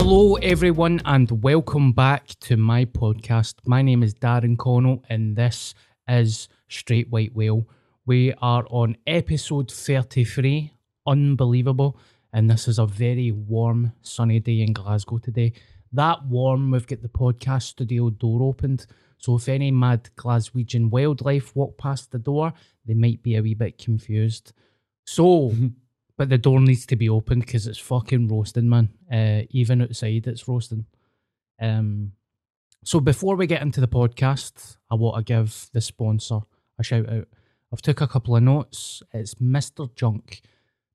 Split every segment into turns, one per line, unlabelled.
Hello, everyone, and welcome back to my podcast. My name is Darren Connell, and this is Straight White Whale. We are on episode 33. Unbelievable. And this is a very warm, sunny day in Glasgow today. That warm, we've got the podcast studio door opened. So if any mad Glaswegian wildlife walk past the door, they might be a wee bit confused. So, but the door needs to be opened because it's fucking roasting, man. Uh, even outside, it's roasting. Um, so before we get into the podcast, I want to give the sponsor a shout out. I've took a couple of notes. It's Mr. Junk.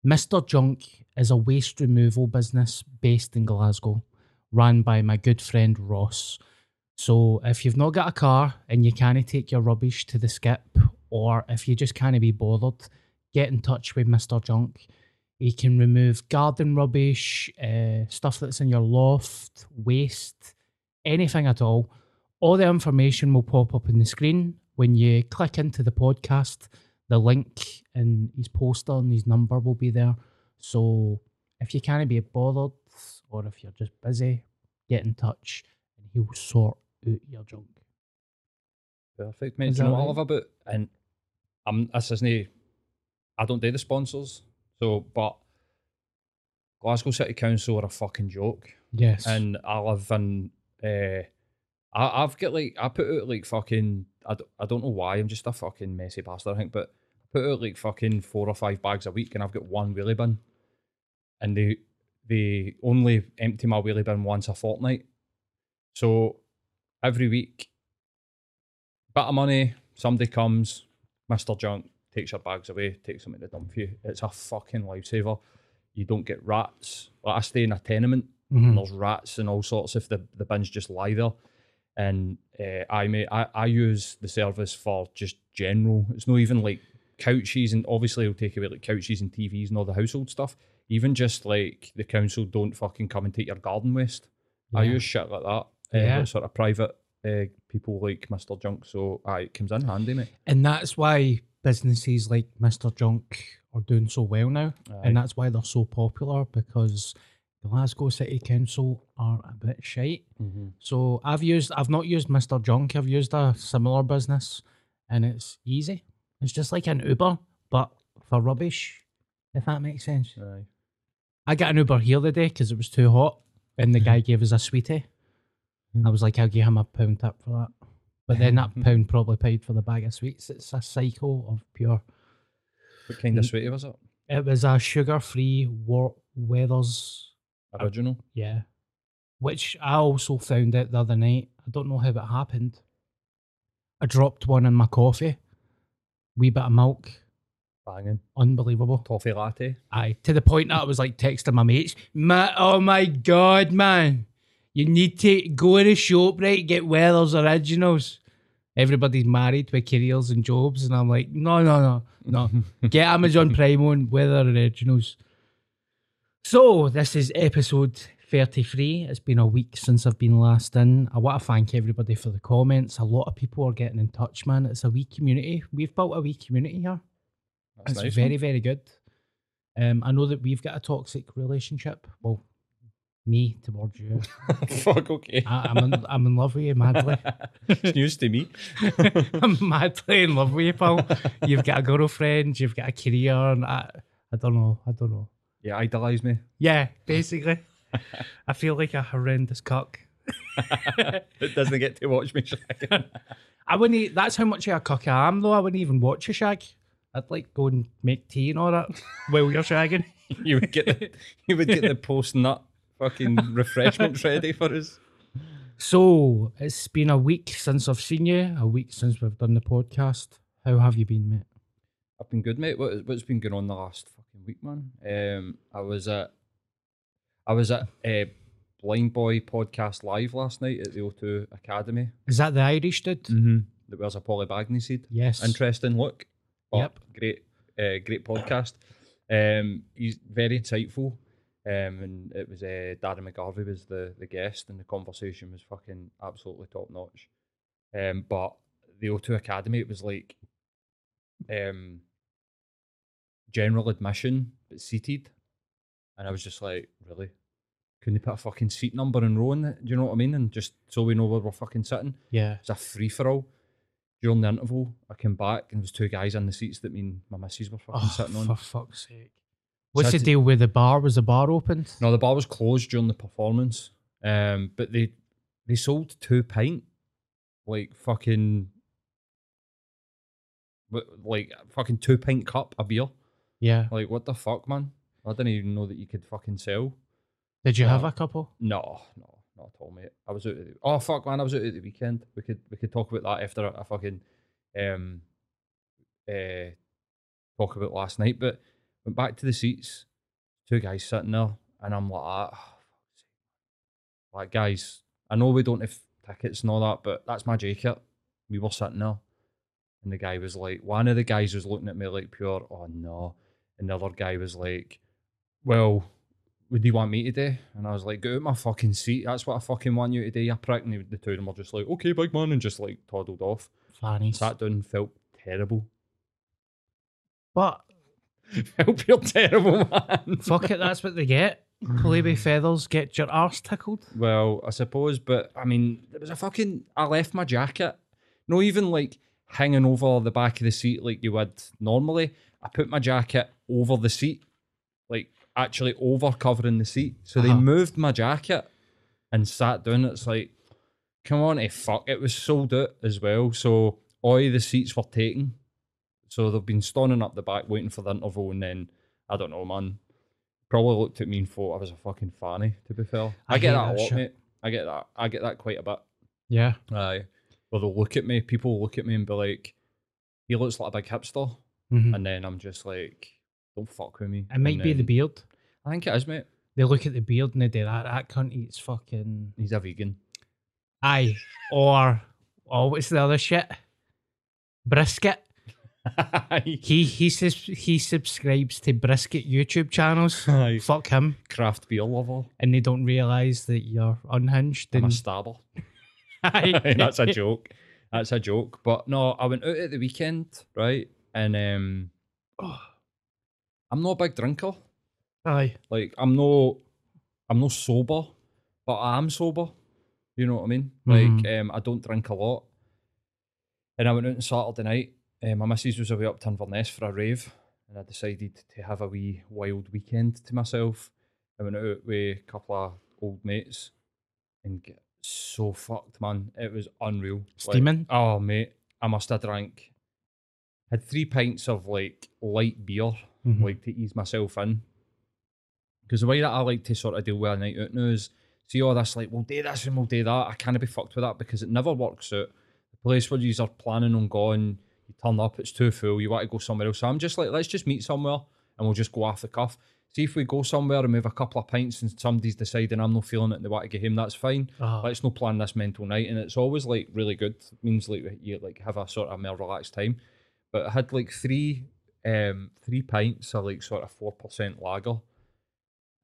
Mr. Junk is a waste removal business based in Glasgow, run by my good friend Ross. So if you've not got a car and you can't take your rubbish to the skip, or if you just can't be bothered, get in touch with Mr. Junk. He can remove garden rubbish, uh, stuff that's in your loft, waste, anything at all. All the information will pop up on the screen when you click into the podcast. The link and his poster and his number will be there. So if you can't be bothered or if you're just busy, get in touch and he'll sort out your junk.
Perfect, mate.
Is
you know
that
what I love about and I'm this isn't I don't do the sponsors, so but Glasgow City Council are a fucking joke.
Yes.
And I live in uh I, I've got like I put out like fucking I, d- I don't know why I'm just a fucking messy bastard I think but I put out like fucking four or five bags a week and I've got one wheelie bin and they they only empty my wheelie bin once a fortnight so every week bit of money somebody comes Mr. Junk takes your bags away takes them to the dump for you it's a fucking lifesaver you don't get rats like I stay in a tenement
Mhm.
and there's rats and all sorts if the, the bins just lie there. And uh, I may I, I use the service for just general. It's not even like couches and obviously it'll take away like couches and TVs and all the household stuff. Even just like the council don't fucking come and take your garden waste. I use shit like that. Uh,
Yeah.
with sort of private uh, people like Mr. Junk. So aye, it comes in handy, mate.
And that's why businesses like Mr. Junk are doing so well now. And that's why they're so popular because Glasgow City Council are a bit shite. Mm-hmm. So I've used, I've not used Mr. Junk, I've used a similar business and it's easy. It's just like an Uber, but for rubbish, if that makes sense.
Aye.
I got an Uber here the day because it was too hot and the guy gave us a sweetie. I was like, I'll give him a pound tip for that. But then that mm-hmm. pound probably paid for the bag of sweets. It's a cycle of pure.
What kind of sweetie was it?
It was a sugar free War- Werther's,
Original.
yeah. Which I also found out the other night. I don't know how it happened. I dropped one in my coffee Wee bit of milk.
Banging.
Unbelievable.
Toffee latte.
Aye. To the point that I was like texting my mates. Ma- oh my god, man. You need to go to the shop, right? Get Weller's Originals. Everybody's married with careers and jobs, and I'm like, no, no, no, no. Get Amazon Prime on Werther Originals. So this is episode 33. It's been a week since I've been last in. I want to thank everybody for the comments. A lot of people are getting in touch, man. It's a wee community. We've built a wee community here.
That's
it's
nice,
very,
man.
very good. Um, I know that we've got a toxic relationship. Well, me towards you.
Fuck, okay.
I, I'm in, I'm in love with you madly.
it's news to me.
I'm madly in love with you, pal. You've got a girlfriend. You've got a career, and I, I don't know. I don't know.
You idolise me.
Yeah, basically, I feel like a horrendous cuck.
It doesn't get to watch me shagging.
I wouldn't. That's how much of a cuck I am, though. I wouldn't even watch a shag. I'd like go and make tea and all that while you're shagging.
you would get the, you would get the post nut fucking refreshments ready for us.
So it's been a week since I've seen you. A week since we've done the podcast. How have you been, mate?
I've been good, mate. What, what's been going on the last fucking week, man? Um, I was at I was at uh, Blindboy podcast live last night at the O2 Academy.
Is that the Irish dude?
Mm-hmm. That wears a Polly Bagney seed.
Yes.
Interesting look. but
Yep.
Great, uh, great podcast. Um, he's very insightful. Um, and it was uh, Darren McGarvey was the, the guest, and the conversation was fucking absolutely top notch. Um, but the O2 Academy, it was like um, general admission, but seated. And I was just like, really? Couldn't they put a fucking seat number and row in it? Do you know what I mean? And just so we know where we're fucking sitting.
Yeah.
It's a free for all. During the interval, I came back and there was two guys in the seats that mean my missus were fucking
Oh,
sitting on.
for fuck's sake. What's the deal with the bar? Was the bar opened?
No, the bar was closed during the performance. Um, but they they sold two pint, like fucking, like fucking two pint cup of beer.
Yeah.
Like what the fuck, man? I didn't even know that you could fucking sell.
Did you have a couple?
No, no, not at all, mate. I was out. At the, oh fuck, man! I was out at the weekend. We could we could talk about that after I fucking um uh talk about last night. But went back to the seats. Two guys sitting there, and I'm like, ah, sake. like guys, I know we don't have tickets and all that, but that's my jacket. We were sitting there, and the guy was like, one of the guys was looking at me like pure, oh no, and the other guy was like, well what do you want me to do? And I was like, get out my fucking seat. That's what I fucking want you to do, you prick. And the two of them were just like, okay, big man, and just like toddled off.
Fannies.
Sat down, felt terrible.
But
felt pure terrible, man.
fuck it, that's what they get. Play with feathers, get your arse tickled.
Well, I suppose, but I mean, there was a fucking. I left my jacket, no even like hanging over the back of the seat like you would normally. I put my jacket over the seat, like actually over covering the seat. So they
Uh-huh.
moved my jacket and sat down. It's like, come on, eh, fuck. It was sold out as well. So all the seats were taken. So they've been stoning up the back waiting for the interval, and then I don't know, man. Probably looked at me and thought I was a fucking fanny. To be fair, I,
I
get
hate
that a lot, mate. I get that. I get that quite a bit.
Yeah.
Aye. Well, they'll look at me. People look at me and be like, "He looks like a big hipster,"
Mhm.
and then I'm just like, "Don't fuck with me."
It might
And
be the beard.
I think it is, mate.
They look at the beard and they do that. That cunt eats fucking.
He's a vegan.
Aye. Or, oh, what's the other shit? Brisket. He he says he subscribes to brisket YouTube channels.
Aye.
Fuck him.
Craft beer lover.
And they don't realise that you're unhinged.
I'm a
And
stabber.
Aye.
That's a joke. That's a joke. But no, I went out at the weekend, right? And um, I'm not a big drinker.
Aye.
Like I'm no, I'm no sober, but I am sober. You know what I mean?
Mhm.
Like um, I don't drink a lot. And I went out on Saturday night. Um, my missus was away up to Inverness for a rave, and I decided to have a wee wild weekend to myself. I went out with a couple of old mates and get so fucked, man. It was unreal. Like,
Steaming?
oh, mate, I must have drank. Had three pints of like light beer,
Mhm.
like to ease myself in. Because the way that I like to sort of deal with a night out now is see all this like we'll do this and we'll do that. I can't be fucked with that because it never works out. The place where you are planning on going, You turn up, it's too full. You want to go somewhere else. So I'm just like, let's just meet somewhere and we'll just go off the cuff. See if we go somewhere and we have a couple of pints and somebody's deciding I'm not feeling it and they want to get him, that's fine.
Ah.
Let's not plan this mental night. And it's always like really good. It means like you like have a sort of more relaxed time. But I had like three um three pints of like sort of four percent lager.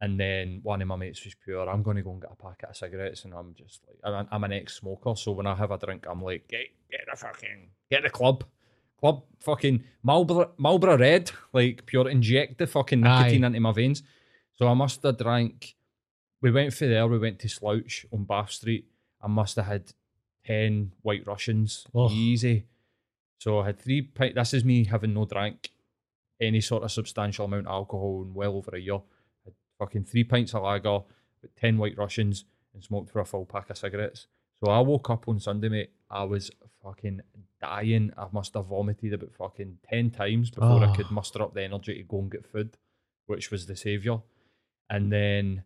And then one of my mates was pure. I'm going to go and get a packet of cigarettes, and I'm just like, I'm, I'm an ex-smoker, so when I have a drink, I'm like, get get the fucking get the club, club fucking Marlboro Marlboro Red, like pure inject the fucking nicotine
Aye.
into my veins. So I must have drank. We went for there. We went to Slouch on Bath Street. I must have had ten White Russians,
Oh.
easy. So I had three pints. This is me having no drank any sort of substantial amount of alcohol in well over a year. Had fucking three pints of lager, with ten White Russians, and smoked for a full pack of cigarettes. So I woke up on Sunday, mate. I was fucking dying. I must have vomited about fucking ten times before I
Oh.
could muster up the energy to go and get food, which was the saviour. And then,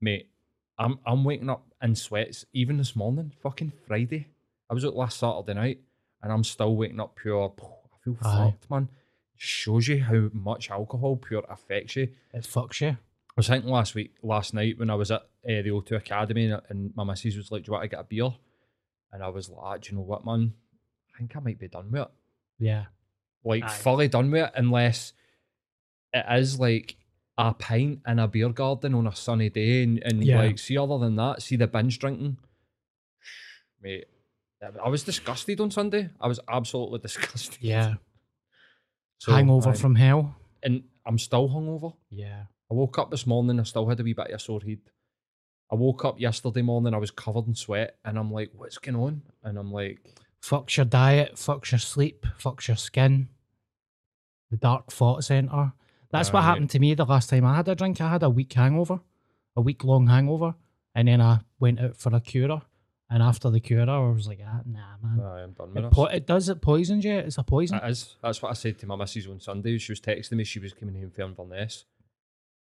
mate, I'm I'm waking up in sweats even this morning, fucking Friday. I was out last Saturday night, and I'm still waking up pure. I feel
Aye.
fucked, man. Shows you how much alcohol pure affects you.
It fucks you.
I was thinking last week, last night when I was at uh, the O2 Academy, and, and my missus was like, "Do you want to get a beer?" And I was like, "Ah, "Do you know what, man? I think I might be done with it.
Yeah.
Like
Aye.
fully done with it, unless it is like a pint in a beer garden on a sunny day, and, and
Yeah.
like see other than that, see the binge drinking, mate." I was disgusted on Sunday. I was absolutely disgusted.
Yeah.
So,
Hangover
aye.
from hell.
and I'm still hungover.
Yeah.
I woke up this morning, I still had a wee bit of a sore head. I woke up yesterday morning, I was covered in sweat, and I'm like, what's going on? And I'm like,
Fucks your diet, fucks your sleep, fucks your skin. The dark thought center. That's what
Aye.
happened to me the last time I had a drink. I had a week hangover, a week long hangover, and then I went out for a cure. And after the cure, I was like, ah, nah, man.
"Aye, I'm done with
It, po- it does, it poisons you. It's a poison.
It is. That's what I said to my missus on Sunday. She was texting me, she was coming home from Inverness.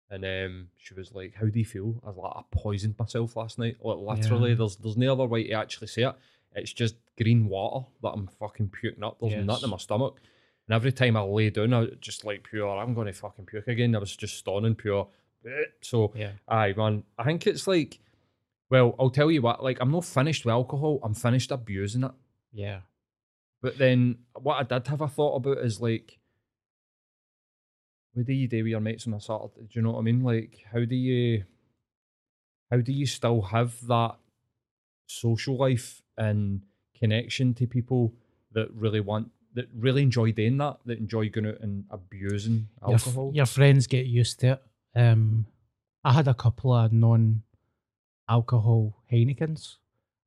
And um, she was like, How do you feel? I was like, I poisoned myself last night. Like, literally,
Yeah.
there's there's no other way to actually say it. It's just green water that I'm fucking puking up. There's
Yes.
nothing in my stomach. And every time I lay down, I just like pure, I'm going to fucking puke again. I was just stoning pure. So,
Yeah.
aye, man. I think it's like, well, I'll tell you what, like, I'm not finished with alcohol, I'm finished abusing it.
Yeah.
But then what I did have a thought about is like, what do you do with your mates on a Saturday? Do you know what I mean? Like, how do you, how do you still have that social life and connection to people that really want, that really enjoy doing that, that enjoy going out and abusing
Your,
alcohol?
your friends get used to it. Um, I had a couple of non-alcohol Heinekens.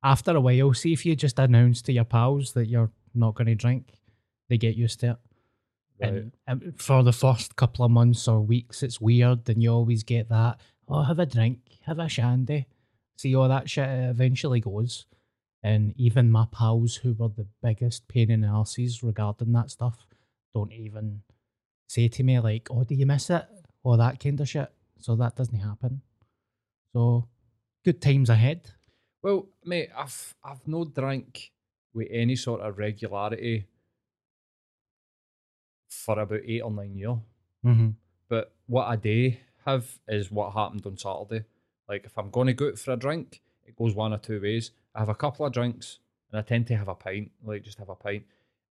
After a while, see if you just announce to your pals that you're not going to drink, they get used to it.
Right.
And um, for the first couple of months or weeks, it's weird, and you always get that. Oh, have a drink, have a shandy. See all that shit. Eventually goes, and even my pals, who were the biggest pain in the arses regarding that stuff, don't even say to me like, "Oh, do you miss it?" or that kind of shit. So that doesn't happen. So good times ahead.
Well, mate, I've I've no drank with any sort of regularity for about eight or nine years.
Mm-hmm.
But what I do have is what happened on Saturday. Like if I'm going to go out for a drink, it goes one or two ways. I have a couple of drinks, and I tend to have a pint, like just have a pint,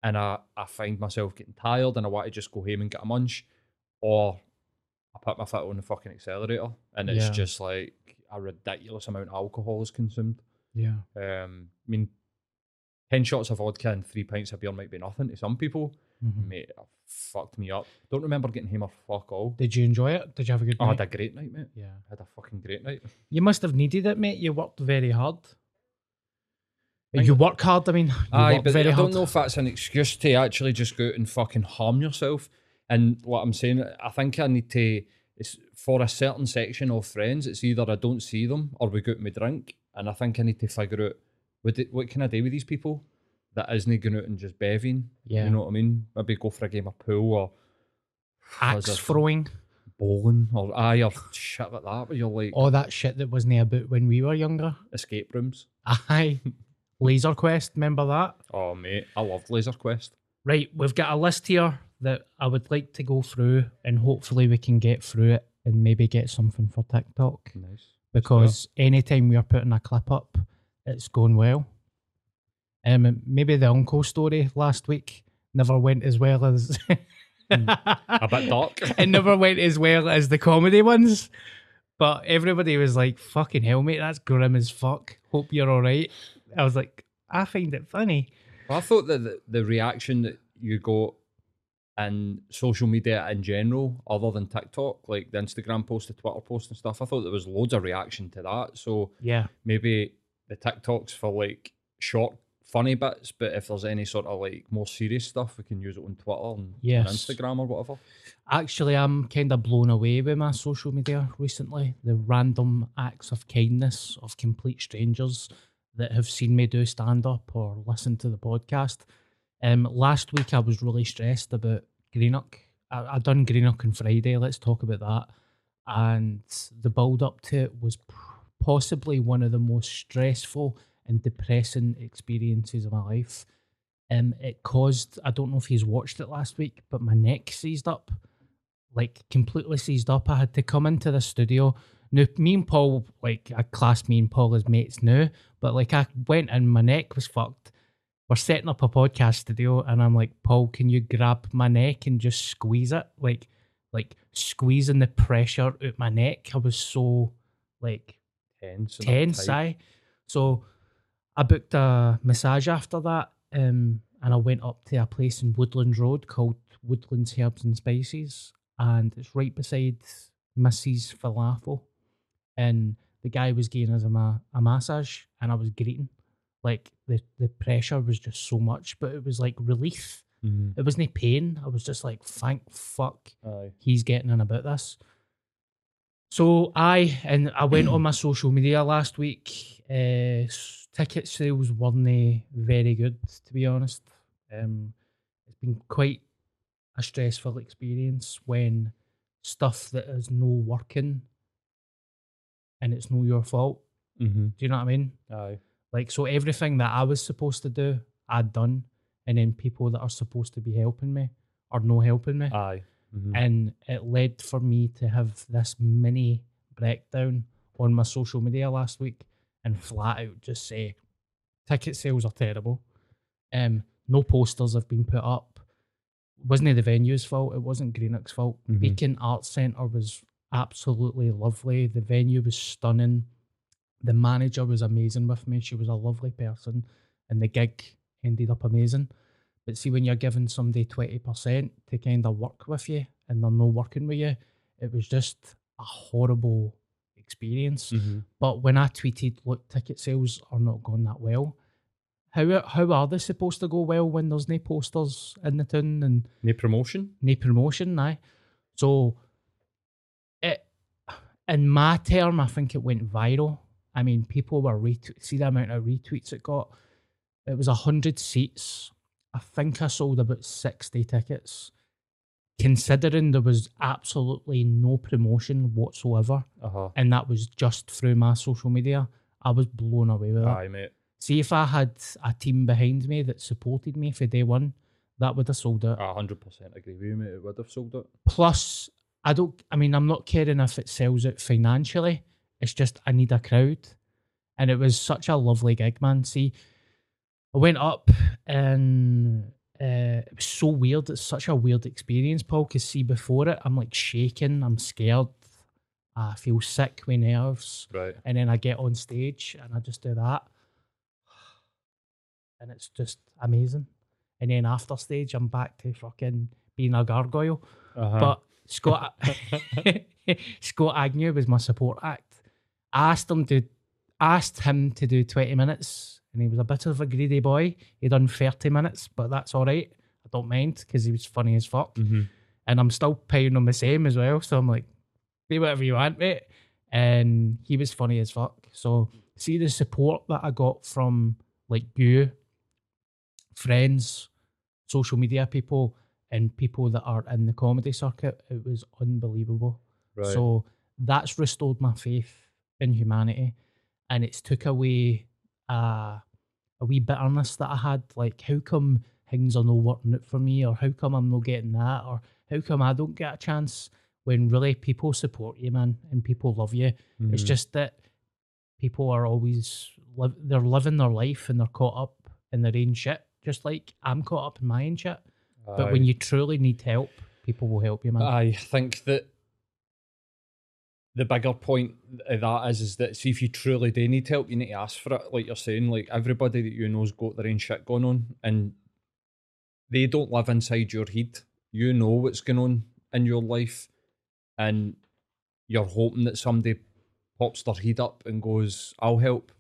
and I I find myself getting tired, and I want to just go home and get a munch, or I put my foot on the fucking accelerator, and it's
Yeah.
just like a ridiculous amount of alcohol is consumed.
Yeah.
Um, I mean, ten shots of vodka and three pints of beer might be nothing to some people.
Mhm.
Mate, it fucked me up. Don't remember getting home or fuck all.
Did you enjoy it? Did you have a good
I
night?
had a great night, mate.
yeah.
I had a fucking great night.
You must have needed it, mate. You worked very hard. You work hard. I mean, you
Aye,
work
but I
hard.
don't know if that's an excuse to actually just go out and fucking harm yourself. And what I'm saying, I think I need to. It's for a certain section of friends. It's either I don't see them or we go out and we drink. And I think I need to figure out what what can I do with these people that isn't going out and just bevving.
Yeah.
you know what I mean. Maybe go for a game of pool or
Axe throwing,
bowling or aye or shit like that. Where you're like
all that shit that wasn't about when we were younger.
escape rooms.
Aye. Laser Quest, remember that?
Oh mate, I loved Laser Quest.
Right, we've got a list here that I would like to go through, and hopefully we can get through it and maybe get something for TikTok.
Nice.
Because anytime we are putting a clip up, it's going well. Um, maybe the uncle story last week never went as well as
A bit dark.
it never went as well as the comedy ones. But everybody was like, fucking hell, mate, that's grim as fuck. Hope you're all right. I was like, I find it funny.
I thought that the, the reaction that you got in social media in general, other than TikTok, like the Instagram post, the Twitter post and stuff, I thought there was loads of reaction to that. So
Yeah.
maybe the TikToks for like short, funny bits, but if there's any sort of like more serious stuff, we can use it on Twitter and, and
Yes.
Instagram or whatever.
Actually, I'm kind of blown away with my social media recently. The random acts of kindness of complete strangers that have seen me do stand up or listen to the podcast. Um, last week I was really stressed about Greenock. I, I done Greenock on Friday. Let's talk about that. And the build up to it was possibly one of the most stressful and depressing experiences of my life. Um, it caused I don't know if he's watched it last week, but my neck seized up, like completely seized up. I had to come into the studio. Now, me and Paul, like I class me and Paul as mates now, but like I went and my neck was fucked. We're setting up a podcast studio, and I'm like, Paul, can you grab my neck and just squeeze it, like, like squeezing the pressure out my neck. I was so like
Tense.
tense, aye. So I booked a massage after that, um, and I went up to a place in Woodland Road called Woodlands Herbs and Spices, and it's right beside Mrs. Falafel. And the guy was giving us a, ma- a massage, and I was greeting. Like the, the pressure was just so much, but it was like relief.
Mhm.
It wasn't a pain. I was just like, thank fuck
Aye.
he's getting in about this. So I and I went on my social media last week. Uh, ticket sales weren't very good, to be honest. Um, it's been quite a stressful experience when stuff that is no working and it's no your fault.
Mm-hmm.
Do you know what I mean?
Aye.
Like so, everything that I was supposed to do, I'd done, and then people that are supposed to be helping me are no helping me
Aye. Mhm.
and it led for me to have this mini breakdown on my social media last week and flat out just say ticket sales are terrible um no posters have been put up wasn't it the venue's fault it wasn't greenock's fault
Mhm.
beacon arts centre was absolutely lovely the venue was stunning the manager was amazing with me she was a lovely person and the gig ended up amazing but see, when you're giving somebody 20% to kind of work with you and they're not working with you, it was just a horrible experience.
Mhm.
But when I tweeted, look, ticket sales are not going that well, how, how are they supposed to go well when there's no posters in the town and
No promotion.
no promotion? Aye. So, in my term, I think it went viral. I mean, people were retweet. See the amount of retweets it got. It was a hundred seats. I think I sold about sixty tickets. Considering there was absolutely no promotion whatsoever,
Uh huh.
and that was just through my social media, I was blown away with it.
Aye, mate.
See, if I had a team behind me that supported me for day one, that would have sold it.
Hundred percent agree with you, mate. It would have sold it.
Plus, I don't. I mean, I'm not caring if it sells out financially. It's just I need a crowd, and it was such a lovely gig, man. See, I went up and uh, it was so weird. It's such a weird experience, Paul. Cause see, before it, I'm like shaking. I'm scared. I feel sick with nerves,
Right.
and then I get on stage and I just do that, and it's just amazing. And then after stage, I'm back to fucking being a gargoyle.
Uh-huh.
But Scott Scott Agnew was my support act. I asked him to asked him to do 20 minutes and he was a bit of a greedy boy. He done 30 minutes, but that's all right. I don't mind because he was funny as fuck.
Mhm.
And I'm still paying him the same as well. So I'm like, do whatever you want, mate. And he was funny as fuck. So see the support that I got from like you, friends, social media people, and people that are in the comedy circuit, it was unbelievable.
right.
So that's restored my faith in humanity, and it's took away uh, a wee bitterness that I had. Like, how come, things are not working out for me, or how come I'm not getting that, or how come I don't get a chance when really people support you, man, and people love you. It's
Mhm.
just that people are always live, they're living their life and they're caught up in their own shit, just like I'm caught up in my own shit. But when you truly need help, people will help you, man.
I think that the bigger point of that is is that see if you truly do need help, you need to ask for it. Like you're saying, like everybody that you know's got their own shit going on, and they don't live inside your head. You know what's going on in your life, and you're hoping that somebody pops their head up and goes, "I'll help."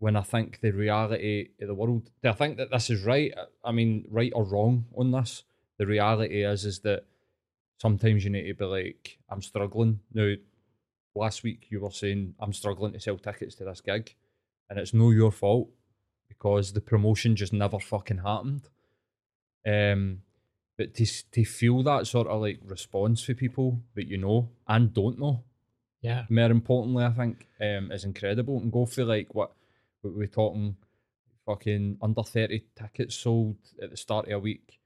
When I think the reality of the world, do I think that this is right? I mean, right or wrong on this? The reality is, is that sometimes you need to be like, I'm struggling. Now, last week you were saying, I'm struggling to sell tickets to this gig, and it's no your fault because the promotion just never fucking happened. Um, but to, to feel that sort of like response for people that you know and don't know,
yeah.
more importantly, I think, um, is incredible. And go for like what, what we're talking, fucking under 30 tickets sold at the start of a week.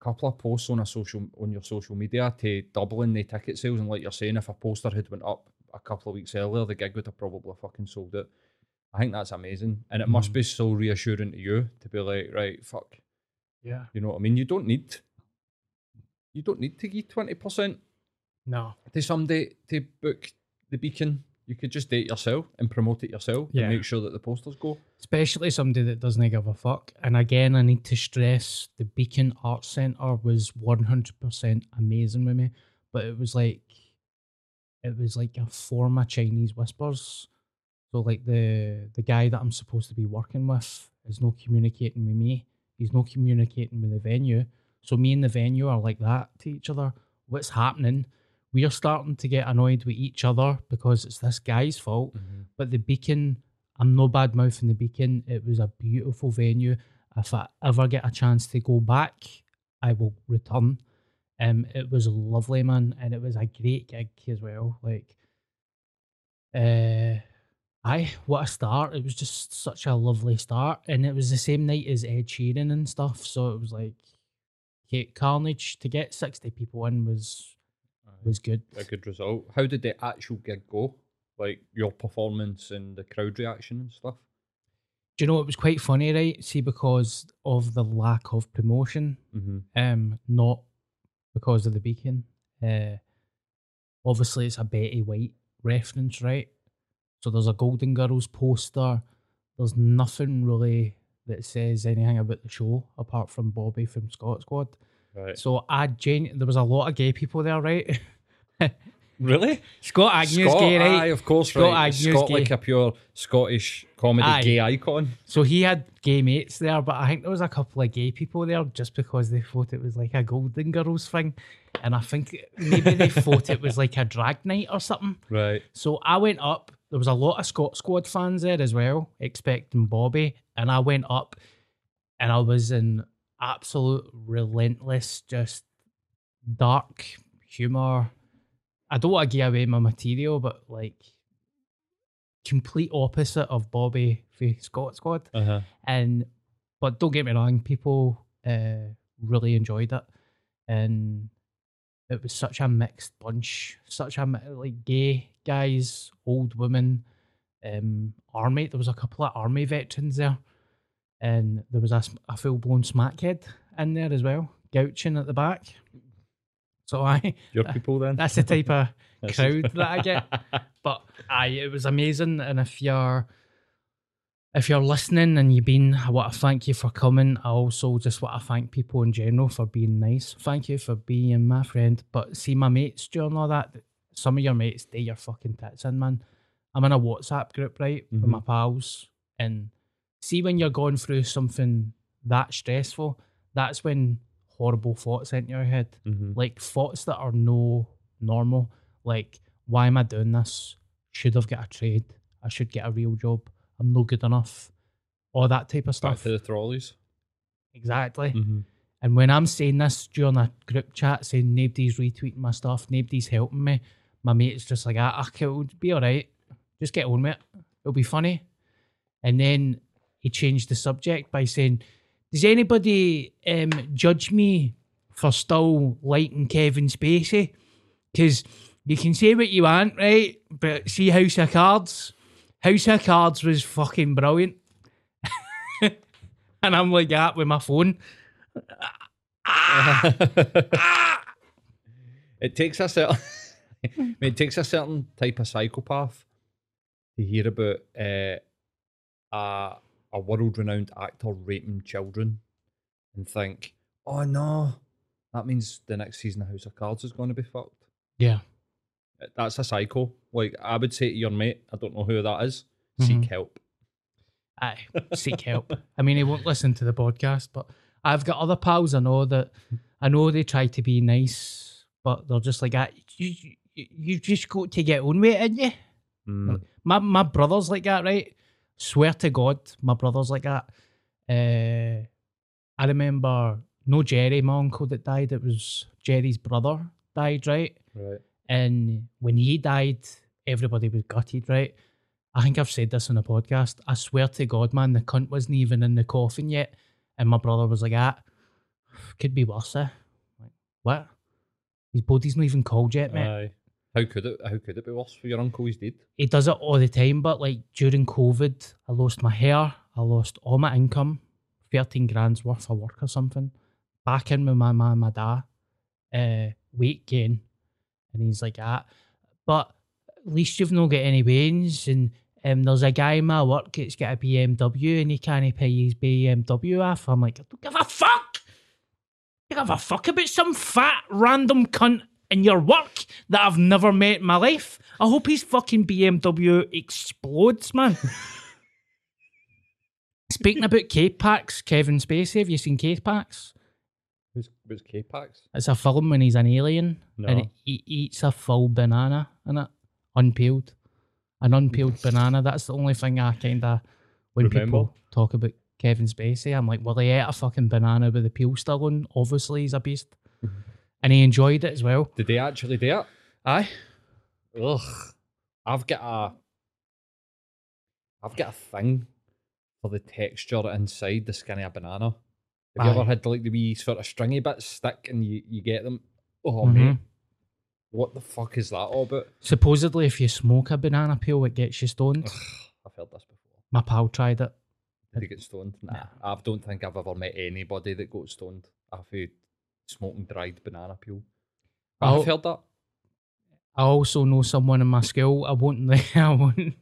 Couple of posts on a social on your social media to doubling the ticket sales, and like you're saying, if a poster had went up a couple of weeks earlier, the gig would have probably fucking sold it. I think that's amazing, and it must
Mhm.
be so reassuring to you to be like, right, fuck,
Yeah.
you know what I mean? You don't need, you don't need to give twenty percent
No.
to somebody to book the beacon. You could just date yourself and promote it yourself
Yeah.
and make sure that the posters go.
Especially somebody that doesn't give a fuck. And again, I need to stress the Beacon Arts Centre was 100% amazing with me. But it was like, it was like a form of Chinese whispers. So like the the guy that I'm supposed to be working with is not communicating with me. He's not communicating with the venue. So me and the venue are like that to each other. What's happening? We are starting to get annoyed with each other because it's this guy's fault. But the Beacon, I'm no bad mouthing the Beacon. It was a beautiful venue. If I ever get a chance to go back, I will return. Um, it was lovely, man, and it was a great gig as well. Like, uh, I what a start! It was just such a lovely start, and it was the same night as Ed Sheeran and stuff. So it was like, Carnage to get sixty people in was was good.
A good result. How did the actual gig go? Like your performance and the crowd reaction and stuff?
Do you know it was quite funny, right? See, because of the lack of promotion,
Mm-hmm.
um, not because of the beacon. Uh, obviously, it's a Betty White reference, right? So there's a Golden Girls poster. There's nothing really that says anything about the show apart from Bobby from Scot Squad.
Right.
So I gen- there was a lot of gay people there, right?
Really?
Scott Agnew's
Scott,
gay, right?
aye, of course,
Scott
right.
Agnew's
Scott,
gay.
like a pure Scottish comedy
Aye.
gay icon.
So he had gay mates there, but I think there was a couple of gay people there just because they thought it was like a Golden Girls thing. And I think maybe they thought it was like a drag night or something.
Right.
So I went up. There was a lot of Scot Squad fans there as well, expecting Bobby. And I went up and I was in absolute relentless, just dark humor. I don't want to give away my material, but like complete opposite of Bobby for Scot Squad.
Uh-huh.
And but don't get me wrong, people uh, really enjoyed it, and it was such a mixed bunch, such a like gay guys, old women, um, army. There was a couple of army veterans there, and there was a full blown smackhead in there as well, gouching at the back. So I
Your people then?
that's the type of crowd that I get. But aye, it was amazing. And if you're if you're listening and you've been, I want to thank you for coming. I also just want to thank people in general for being nice. Thank you for being my friend. But see my mates during all that, some of your mates they your fucking tits in, man. I'm in a WhatsApp group, right, with my mm-hmm. pals. And see when you're going through something that stressful, that's when horrible thoughts enter your head.
Mhm.
like thoughts that are no normal. Like why am i doing this? Should have got a trade. I should get a real job. I'm no good enough. All that type of
Back
stuff.
to the trolleys.
exactly.
Mm-hmm.
and when i'm saying this during a group chat saying nobody's retweeting my stuff nobody's helping me my mate's just like ah, ah, it'll be all right. Just get on with it. It'll be funny. And then he changed the subject by saying Does anybody um, judge me for still liking Kevin Spacey? Because you can say what you want, right? But see House of Cards. House of Cards was fucking brilliant. and I'm like that with my phone.
it takes a certain I mean, it takes a certain type of psychopath to hear about uh, a a world renowned actor raping children and think, oh no, that means the next season of House of Cards is going to be fucked.
Yeah.
That's a psycho. Like I would say to your mate, I don't know who that is. Seek help.
Aye, seek help. I mean, he won't listen to the podcast, but I've got other pals I know that I know they try to be nice, but they're just like, ah, you, you, you just got to get on with it, ain't you?
Mm.
My my brother's like that, right? Swear to God, my brother's like that. Uh, I remember no Jerry, my uncle that died. It was Jerry's brother died, right?
Right.
And when he died, everybody was gutted, right? I think I've said this on the podcast. I swear to God, man, the cunt wasn't even in the coffin yet. And my brother was like, ah, could be worse, eh? Like, what? His body's not even cold yet, mate.
Aye. How could it? How could it be worse for your uncle? He's dead.
he does it all the time, but like during COVID, I lost my hair, I lost all my income, 13 grand's worth of work or something. Back in with my mum and my dad, uh, weight gain. And he's like, ah, but at least you've not got any veins. And um, there's a guy in my work that's got a BMW and he can't pay his BMW off. I'm like, I don't give a fuck. I don't give a fuck about some fat random cunt in your work that I've never met in my life. I hope his fucking BMW explodes, man. Speaking about K-Pax, Kevin Spacey, have you seen K-Pax?
Who's who's K-Pax?
It's a film when he's an alien and he eats a full banana in it, unpeeled. An unpeeled banana. That's the only thing I kind of, when
Remember?
people talk about Kevin Spacey, I'm like, well, he ate a fucking banana with the peel still on. Obviously, he's a beast. Mm-hmm. And he enjoyed it as well.
Did they actually do it?
Aye.
Ugh. I've got a I've got a thing for the texture inside the skin of a banana. Have you ever had like the wee sort of stringy bits stick and you, you get them? Oh
Mhm.
mate. What the fuck is that all about?
Supposedly, if you smoke a banana peel, it gets you stoned.
I've heard this before.
My pal tried it.
Did you get stoned? Nah. I don't think I've ever met anybody that got stoned after smoking dried banana peel.
Oh.
I've heard that.
I also know someone in my school. I won't. I won't.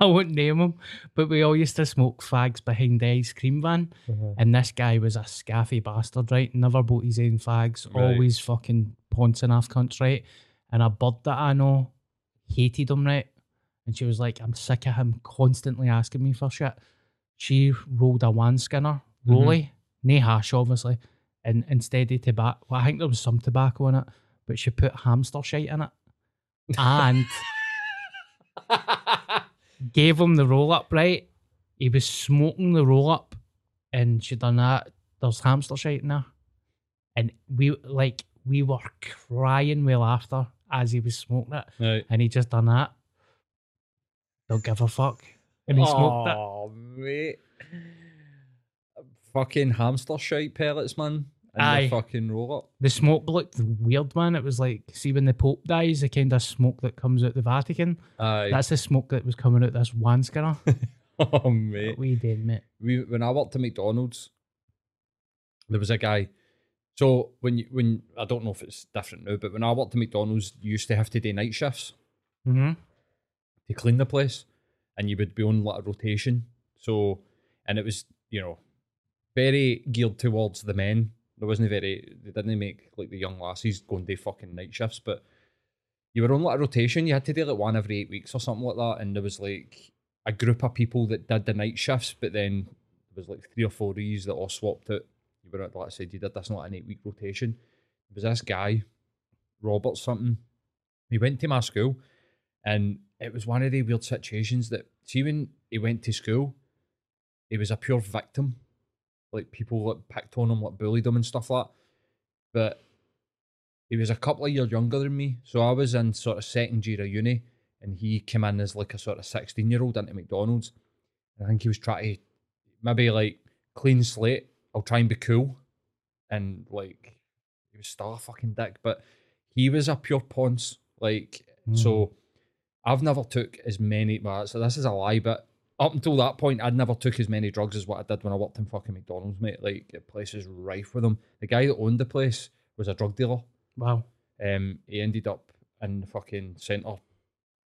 I won't name him, but we all used to smoke fags behind the ice cream van, uh-huh. and this guy was a scaffy bastard, right? Never bought his own fags,
Right.
always fucking pouncing off cunts, right? And a bird that I know hated him, right? And she was like, "I'm sick of him constantly asking me for shit." She rolled a one skinner, mm-hmm. rolly, no hash, obviously, and instead of tobacco, well, I think there was some tobacco in it, but she put hamster shite in it, and gave him the roll up, right? He was smoking the roll up and she done that. There's hamster shite in there. And we like we were crying with laughter as he was smoking it.
Right.
And he just done that. Don't give a fuck. And he smoked it.
Oh, mate. Fucking hamster shite pellets, man. And
Aye.
the fucking roll up.
The smoke looked weird, man. It was like, see, when the Pope dies, the kind of smoke that comes out the Vatican.
Aye.
That's the smoke that was coming out this one skinner.
oh, mate.
What we did, mate.
we when I worked at McDonald's, there was a guy. So when you when I don't know if it's different now, but when I worked at McDonald's, you used to have to do night shifts
Mm-hmm.
to clean the place, and you would be on like a rotation. So, and it was you know very geared towards the men. There wasn't very they didn't make like the young lassies go and do fucking night shifts, but you were on like a rotation. You had to do like one every eight weeks or something like that, and there was like a group of people that did the night shifts, but then there was like three or four of that all swapped out. You were like I said, you did that's not an eight week rotation. There was this guy, Robert something. He went to my school, and it was one of the weird situations that see when he went to school, he was a pure victim. Like people like picked on him, like bullied him and stuff like that. But he was a couple of years younger than me. So I was in sort of second year of uni and he came in as like a sort of 16 year old into McDonald's. And I think he was trying to maybe like clean slate. I'll try and be cool, and like he was still a fucking dick, but he was a pure ponce. Like so, hmm. I've never took as many. Well, so this is a lie, but up until that point, I'd never took as many drugs as what I did when I worked in fucking McDonald's, mate. Like the place is rife with them. The guy that owned the place was a drug dealer.
Wow.
Um, he ended up in the fucking centre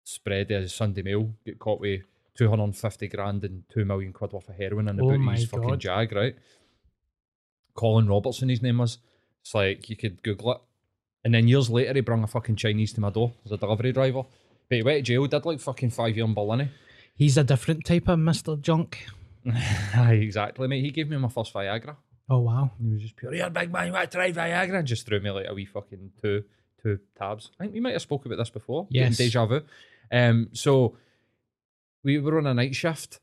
spread as Sunday Mail, get caught with 250 grand and 2 million quid worth of heroin in the
Oh
boot of his fucking
God.
jag, right? Colin Robertson, his name was. It's like you could Google it. And then years later, he brought a fucking Chinese to my door as a delivery driver. But he went to jail, did like fucking five year in Berlin.
He's a different type of Mr. Junk.
Aye, exactly, mate. He gave me my first Viagra.
Oh, wow.
He was just pure, a big man, you want to try Viagra? And just threw me like a wee fucking two two tabs. I think we might have spoke about this before.
Yes.
Deja vu. Um, so we were on a night shift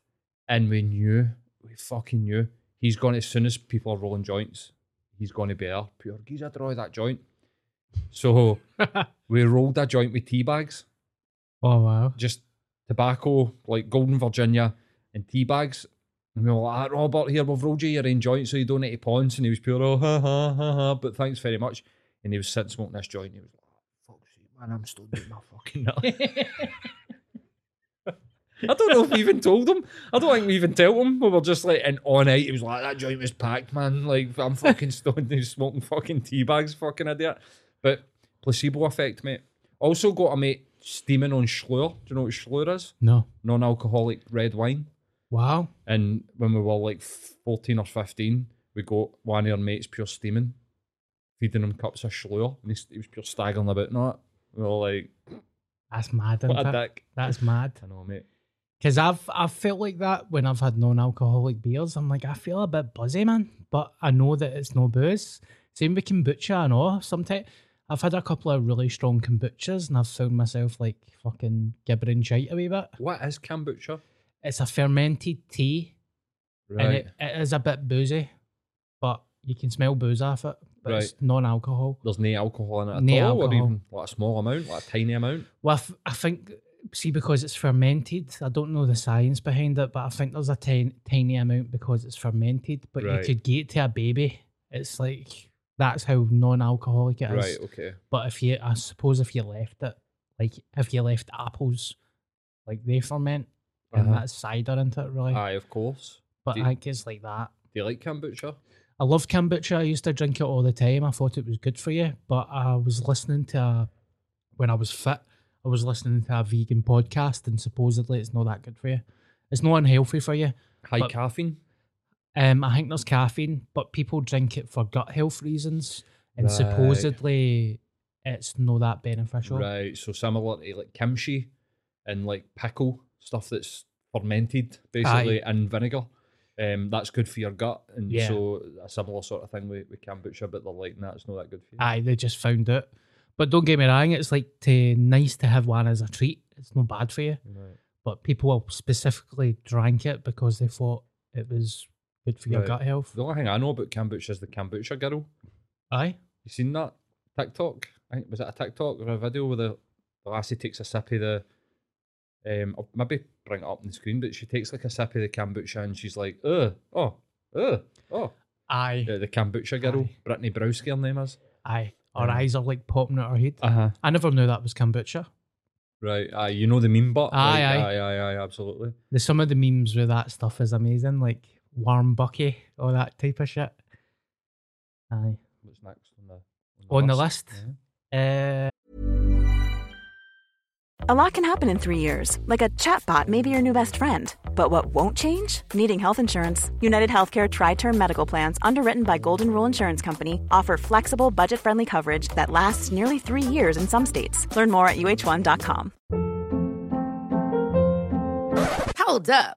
and we knew, we fucking knew, he's going, as soon as people are rolling joints, he's going to be there. Pure, geezer, draw that joint. So we rolled a joint with tea bags,
Oh, wow.
just tobacco, like Golden Virginia and tea bags. And we were like, ah, Robert, here, we've rolled you your own joint so you don't need to paunce. And he was pure, oh, ha, ha, ha, ha, but thanks very much. And he was sitting smoking this joint. He was like, oh, man, I'm still doing my fucking nut. I don't know if we even told him. I don't think we even told him. We were just like, and all night, he was like, that joint was packed, man. Like, I'm fucking stoned. He's smoking fucking tea bags, fucking idiot. But placebo effect, mate. Also got a mate steaming on Shloer. Do you know what Shloer is?
No.
Non alcoholic red wine.
Wow.
And when we were like 14 or 15, we got one of our mates pure steaming, feeding him cups of Shloer. And he, he was pure staggering about that. We were like,
That's mad,
what
isn't
a
it?
dick.
That's mad.
I know, mate.
Because I've I've felt like that when I've had non-alcoholic beers. I'm like, I feel a bit buzzy, man. But I know that it's no booze. Same with kombucha, I know. Sometimes I've had a couple of really strong kombuchas and I've found myself like fucking gibbering shite a wee bit.
What is kombucha?
It's a fermented tea and it, it is a bit boozy, but you can smell booze off it. But it's
Right.
non-alcohol.
There's no alcohol in it at
No
all, or
alcohol.
even like a small amount, like a tiny amount.
Well, I, think, see, because it's fermented, I don't know the science behind it, but I think there's a tiny, tiny amount because it's fermented. But
Right.
you could get it to a baby. It's like that's how non-alcoholic it is.
Right, okay.
But if you, I suppose, if you left it, like if you left apples, like they ferment, and
Uh-huh.
that's cider into it, really.
Aye, of course.
but
do
I think it's like that.
Do you like kombucha?
I love kombucha. I used to drink it all the time. I thought it was good for you, but I was listening to a, when I was fit. I was listening to a vegan podcast, and supposedly it's not that good for you. It's not unhealthy for you.
High
But-
caffeine?
Um, I think there's caffeine, but people drink it for gut health reasons, and
Right.
supposedly it's not that beneficial.
Right, so similar to like kimchi and like pickle stuff that's fermented basically in vinegar. Um, that's good for your gut, and
Yeah.
so a similar sort of thing with, with kombucha, but they're like, nah, it's not that good for you.
Aye, they just found it. But don't get me wrong, it's like to, nice to have one as a treat. It's not bad for you.
Right.
But people specifically drank it because they thought it was good for your
Right.
gut health.
The only thing I know about kombucha is the kombucha girl.
Aye.
You seen that TikTok? I think was it a TikTok or a video where the, the lassie takes a sip of the um I'll maybe bring it up on the screen, but she takes like a sip of the kombucha and she's like, uh, oh, uh, oh.
Aye.
The, the kombucha girl,
Aye.
Brittany Broski, her name is.
Aye. Our
Yeah.
eyes are like popping out our head.
Uh-huh.
I never knew that was kombucha.
Right. Aye, you know the meme bot?
Aye, aye.
aye, aye, aye, absolutely.
The some of the memes with that stuff is amazing, like warm bucky, all that type of shit. Aye.
What's next on the
On the list?
Yeah.
Uh,
A lot can happen in three years, like a chatbot may be your new best friend. But what won't change? Needing health insurance. United Healthcare Tri Term Medical Plans, underwritten by Golden Rule Insurance Company, offer flexible, budget friendly coverage that lasts nearly three years in some states. Learn more at uh1.com.
Hold up.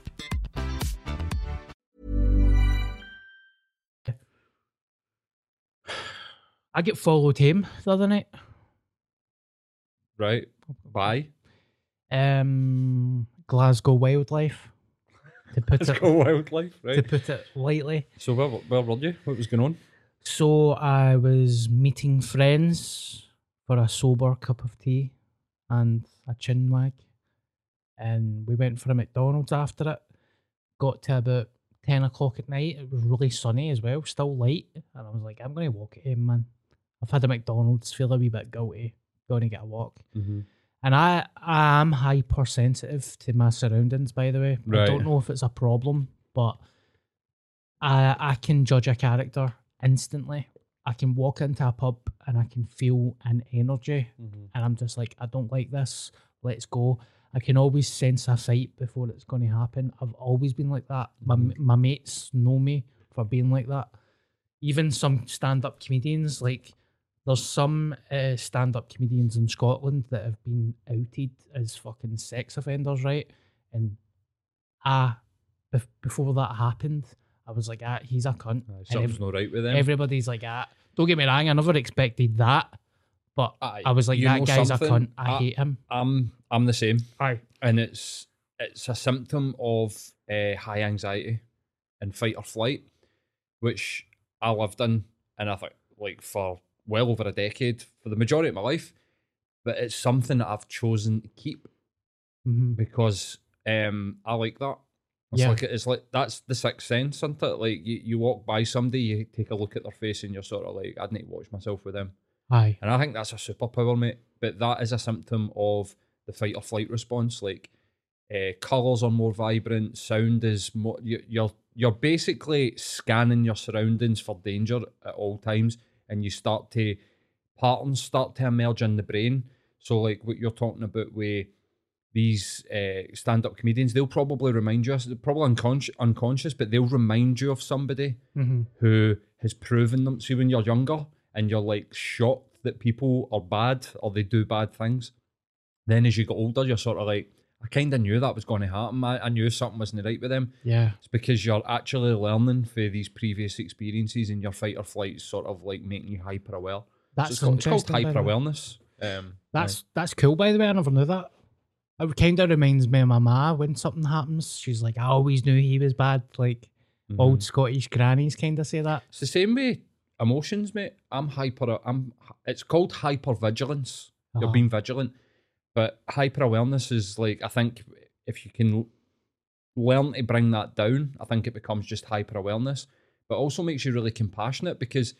I get followed home the other night.
Right. Bye.
Um, Glasgow wildlife. To put it
go wildlife.
to put it lightly.
So where, where were you? What was going on?
So I was meeting friends for a sober cup of tea and a chin wag. And we went for a McDonald's after it. Got to about 10 o'clock at night. It was really sunny as well, still light. And I was like, I'm going to walk it in, man. I've had a McDonald's, feel a wee bit guilty, going to get a walk.
Mm-hmm.
And I, I am hypersensitive to my surroundings, by the way. I don't know if it's a problem, but I I can judge a character instantly. I can walk into a pub and I can feel an energy,
Mm-hmm.
and I'm just like, I don't like this. Let's go. I can always sense a fight before it's going to happen. I've always been like that. My my mates know me for being like that. Even some stand up comedians, like there's some uh, stand up comedians in Scotland that have been outed as fucking sex offenders, right? And ah, bef- before that happened, I was like, ah, he's a cunt.
Uh, something's
ev-
not right with him.
Everybody's like, ah, don't get me wrong, I never expected that. But
Aye,
I was like, that guy's
something?
a cunt. I
I-
hate him.
I'm I'm the same.
Aye.
and it's it's a symptom of uh, high anxiety and fight or flight, which I lived in, and I think like for well over a decade, for the majority of my life. But it's something that I've chosen to keep
hmm
because um I like that. It's
Yeah.
like it's like that's the sixth sense, isn't it? Like you, you walk by somebody, you take a look at their face, and you're sort of like, I'd need to watch myself with them.
Aye.
And I think that's a superpower, mate. But that is a symptom of the fight or flight response. Like uh, colors are more vibrant, sound is more. You, you're you're basically scanning your surroundings for danger at all times, and you start to patterns start to emerge in the brain. So, like what you're talking about with these uh, stand-up comedians, they'll probably remind you. Probably unconscious, unconscious, but they'll remind you of somebody
hmm
who has proven them. See, when you're younger and you're like shocked that people are bad or they do bad things, then as you get older, you're sort of like, I kind of knew that was going to happen. I, I knew something wasn't right with them.
Yeah.
It's because you're actually learning for these previous experiences and your fight or flight is sort of like making you hyper aware.
That's
it's, called, called
interesting, by the
hyper awareness. Um,
That's that's cool, by the way. I never knew that. It kind of reminds me of my ma when something happens. She's like, I always knew he was bad. Like
aye.
old Scottish grannies kind of say that.
It's the same way emotions, mate. I'm hyper. I'm. It's called hyper vigilance. You're
Uh-huh.
being vigilant, but hyper awareness is like I think if you can learn to bring that down, I think it becomes just hyper awareness. But also makes you really compassionate because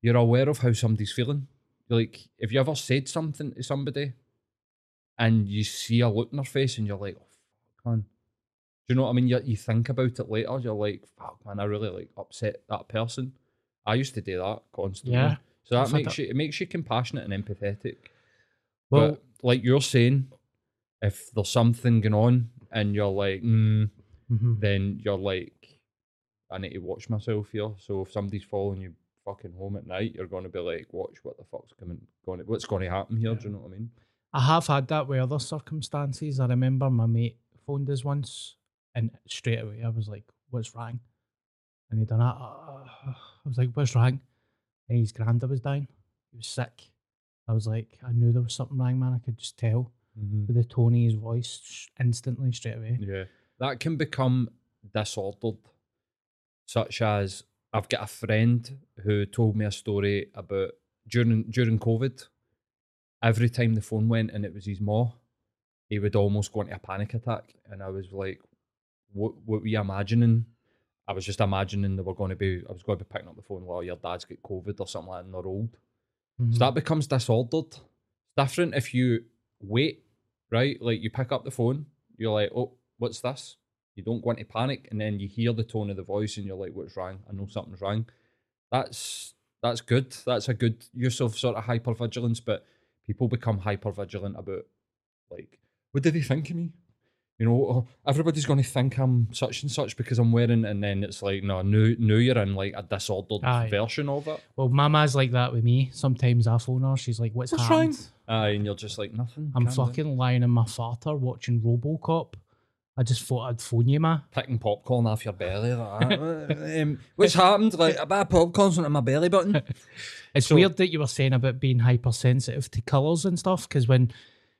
you're aware of how somebody's feeling. Like if you ever said something to somebody, and you see a look in their face, and you're like, "Oh fuck, man." Do you know what I mean? You, you think about it later. You're like, "Fuck, man, I really like upset that person." I used to do that constantly.
Yeah.
So that
I've
makes you it makes you compassionate and empathetic.
Well,
but like you're saying, if there's something going on and you're like, mm,
mhm.
then you're like, I need to watch myself here. So if somebody's following you fucking home at night, you're going to be like, watch what the fuck's coming, going, to, what's going to happen here? Do you know what I mean?
I have had that with other circumstances. I remember my mate phoned us once, and straight away I was like, "What's wrong?" And he done that. "Uh," I was like, "What's wrong?" And his granda was dying. He was sick. I was like, I knew there was something wrong, man. I could just tell mm-hmm. with the tone of his voice instantly, straight away.
Yeah. That can become disordered, such as I've got a friend who told me a story about during during COVID. Every time the phone went and it was his ma, he would almost go into a panic attack. And I was like, what, what were you imagining? I was just imagining they were going to be, I was going to be picking up the phone while your dad's got COVID or something like that and they're old.
Mhm.
So that becomes disordered. It's different if you wait, right? Like you pick up the phone, you're like, oh, what's this? You don't go into panic, and then you hear the tone of the voice, and you're like, what's wrong? I know something's wrong. That's that's good. That's a good use of sort of hypervigilance. But people become hypervigilant about like, what do they think of me? You know, oh, everybody's going to think I'm such and such because I'm wearing, and then it's like, no, no, no, you're in like a disordered
Aye.
version of it.
Well, Mama's like that with me. Sometimes I phone her. She's like, "What's,
What's
happened?"
wrong? Aye, and you're just like nothing.
I'm
calm down."
fucking lying in my farter watching RoboCop, I just thought I'd phone you, ma.
Picking popcorn off your belly. Like um, what's happened? Like a of popcorn's on my belly button.
It's
So-
weird that you were saying about being hypersensitive to colours and stuff because when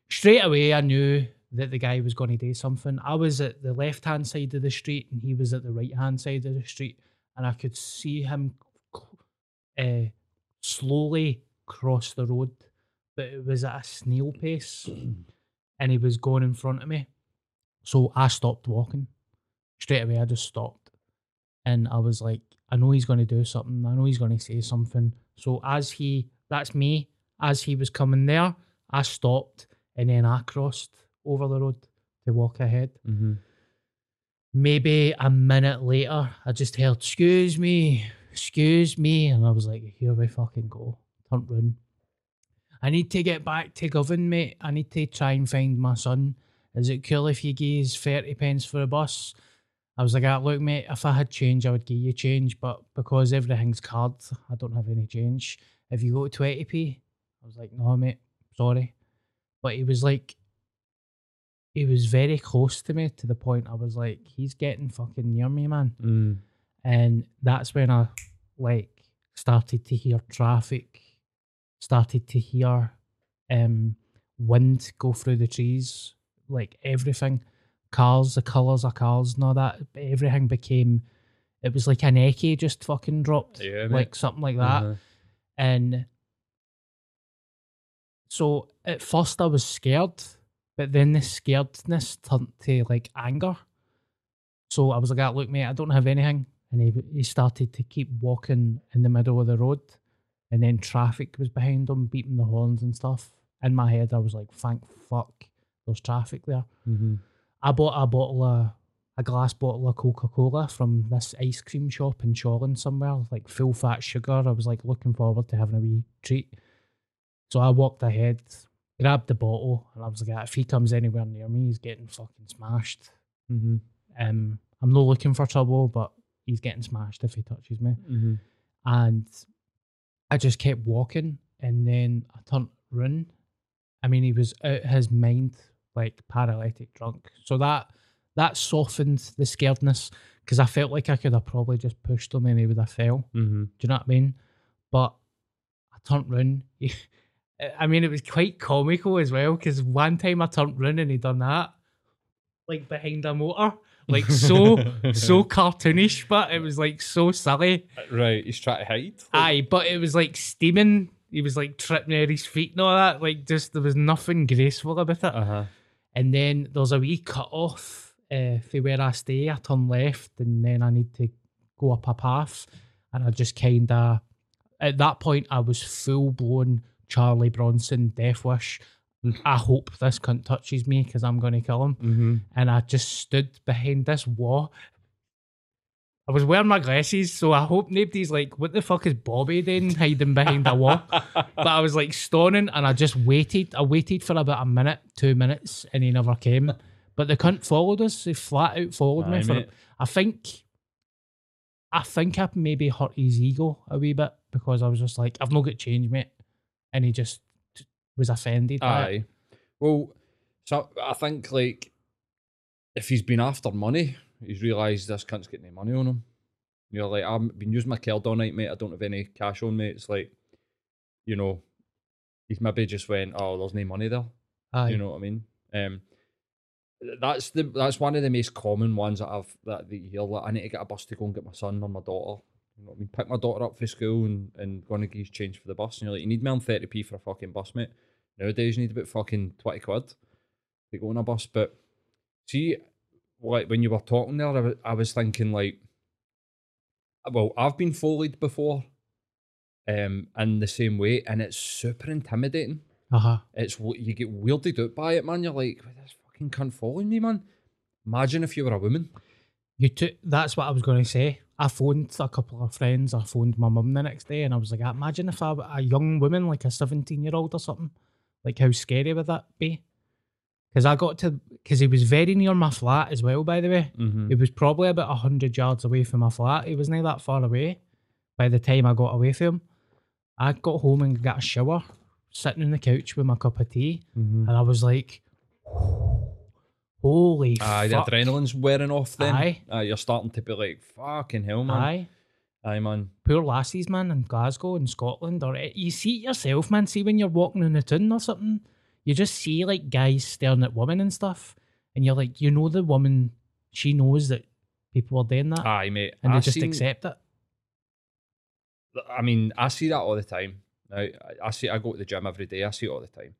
straight away I knew that the guy was going to do something. I was at the left hand side of the street and he was at the right hand side of the street, and I could see him uh, slowly cross the road, but it was at a snail pace, and he was going in front of me. So I stopped walking. Straight away, I just stopped. And I was like, I know he's going to do something. I know he's going to say something. So as he, that's me, as he was coming there, I stopped and then I crossed over the road to walk ahead.
Mm-hmm.
Maybe a minute later, I just heard, excuse me, excuse me. And I was like, here we fucking go. Turn round. I need to get back to Govan, mate. I need to try and find my son. Is it cool if you give us 30 pence for a bus? I was like, ah, look, mate, if I had change, I would give you change. But because everything's card, I don't have any change. If you go to 20p, I was like, no, mate, sorry. But he was like, he was very close to me to the point I was like, he's getting fucking near me, man.
Mm.
And that's when I like started to hear traffic, started to hear um wind go through the trees, like everything. Cars, the colours of cars and all that. Everything became it was like an echo just fucking dropped.
Yeah,
like something like that.
Uh-huh.
And so at first I was scared, but then the scaredness turned to like anger. So I was like, ah, look, mate, I don't have anything. And he, he started to keep walking in the middle of the road. And then traffic was behind him, beeping the horns and stuff. In my head, I was like, thank fuck, there's traffic there.
Mm-hmm.
I bought a bottle of a glass bottle of Coca Cola from this ice cream shop in Shawland somewhere, like full fat sugar. I was like looking forward to having a wee treat. So I walked ahead, grabbed the bottle, and I was like, "Ah, if he comes anywhere near me, he's getting fucking smashed.
Mm-hmm.
Um, I'm not looking for trouble, but he's getting smashed if he touches me.
Mm-hmm.
And I just kept walking, and then I turned run. I mean, he was out his mind, like paralytic drunk. So that that softened the scaredness because I felt like I could have probably just pushed him and he would have fell.
Mm-hmm.
Do you know what I mean? But I turned round. I mean, it was quite comical as well because one time I turned round and he done that, like behind a motor, like so so cartoonish, but it was like so silly.
Right, he's trying to hide.
Aye, but it was like steaming. He was like tripping over his feet and all that. Like just there was nothing graceful about it.
Uh huh.
And then there's a wee cut off uh, for where I stay. I turn left and then I need to go up a path. And I just kind of, at that point, I was full blown Charlie Bronson, Death Wish. I hope this cunt touches me because I'm going to kill him.
Mm-hmm.
And I just stood behind this wall. I was wearing my glasses, so I hope nobody's like, what the fuck is Bobby doing hiding behind a wall? but I was like stoning and I just waited. I waited for about a minute, two minutes, and he never came. But the cunt followed us. He flat out followed me. For,
mate.
I think, I think I maybe hurt his ego a wee bit because I was just like, I've not got change, mate. And he just was offended.
Aye. Well, so I think like if he's been after money, he's realised this cunt's getting any money on him. You're like, I've been using my card all night, mate. I don't have any cash on me. It's like, you know, he's maybe just went, oh, there's no money there.
Aye.
You know what I mean? Um, that's the that's one of the most common ones that I've that, that you hear. Like, I need to get a bus to go and get my son or my daughter. You know what I mean? Pick my daughter up for school and and go and give you change for the bus. And you're like, you need me on thirty p for a fucking bus, mate. Nowadays, you need about fucking twenty quid to go on a bus. But see, like when you were talking there, I was, I was thinking like, well, I've been follied before, um, in the same way, and it's super intimidating
Uh-huh.
it's you get weirded out by it, man. You're like, "Why this fucking cunt following me, man. Imagine if you were a woman.
You took. That's what I was going to say. I phoned a couple of friends. I phoned my mum the next day, and I was like, "Imagine if I a young woman, like a seventeen-year-old or something. Like, how scary would that be?" Because I got to, because he was very near my flat as well. By the way,
Mm-hmm.
he was probably about hundred yards away from my flat. He wasn't that far away. By the time I got away from him, I got home and got a shower, sitting on the couch with my cup of tea,
Mm-hmm.
and I was like, Holy
Aye, the adrenaline's wearing off then.
Aye.
Aye, you're starting to be like, fucking hell, man.
Aye.
Aye, man.
Poor lassies, man, in Glasgow and Scotland. Or eh, you see it yourself, man. See when you're walking in the town or something, you just see like guys staring at women and stuff, and you're like, you know, the woman, she knows that people are doing that,
Aye, mate.
and they just
seen-
accept it.
I mean, I see that all the time. Now, I, I see. I go to the gym every day. I see it all the time.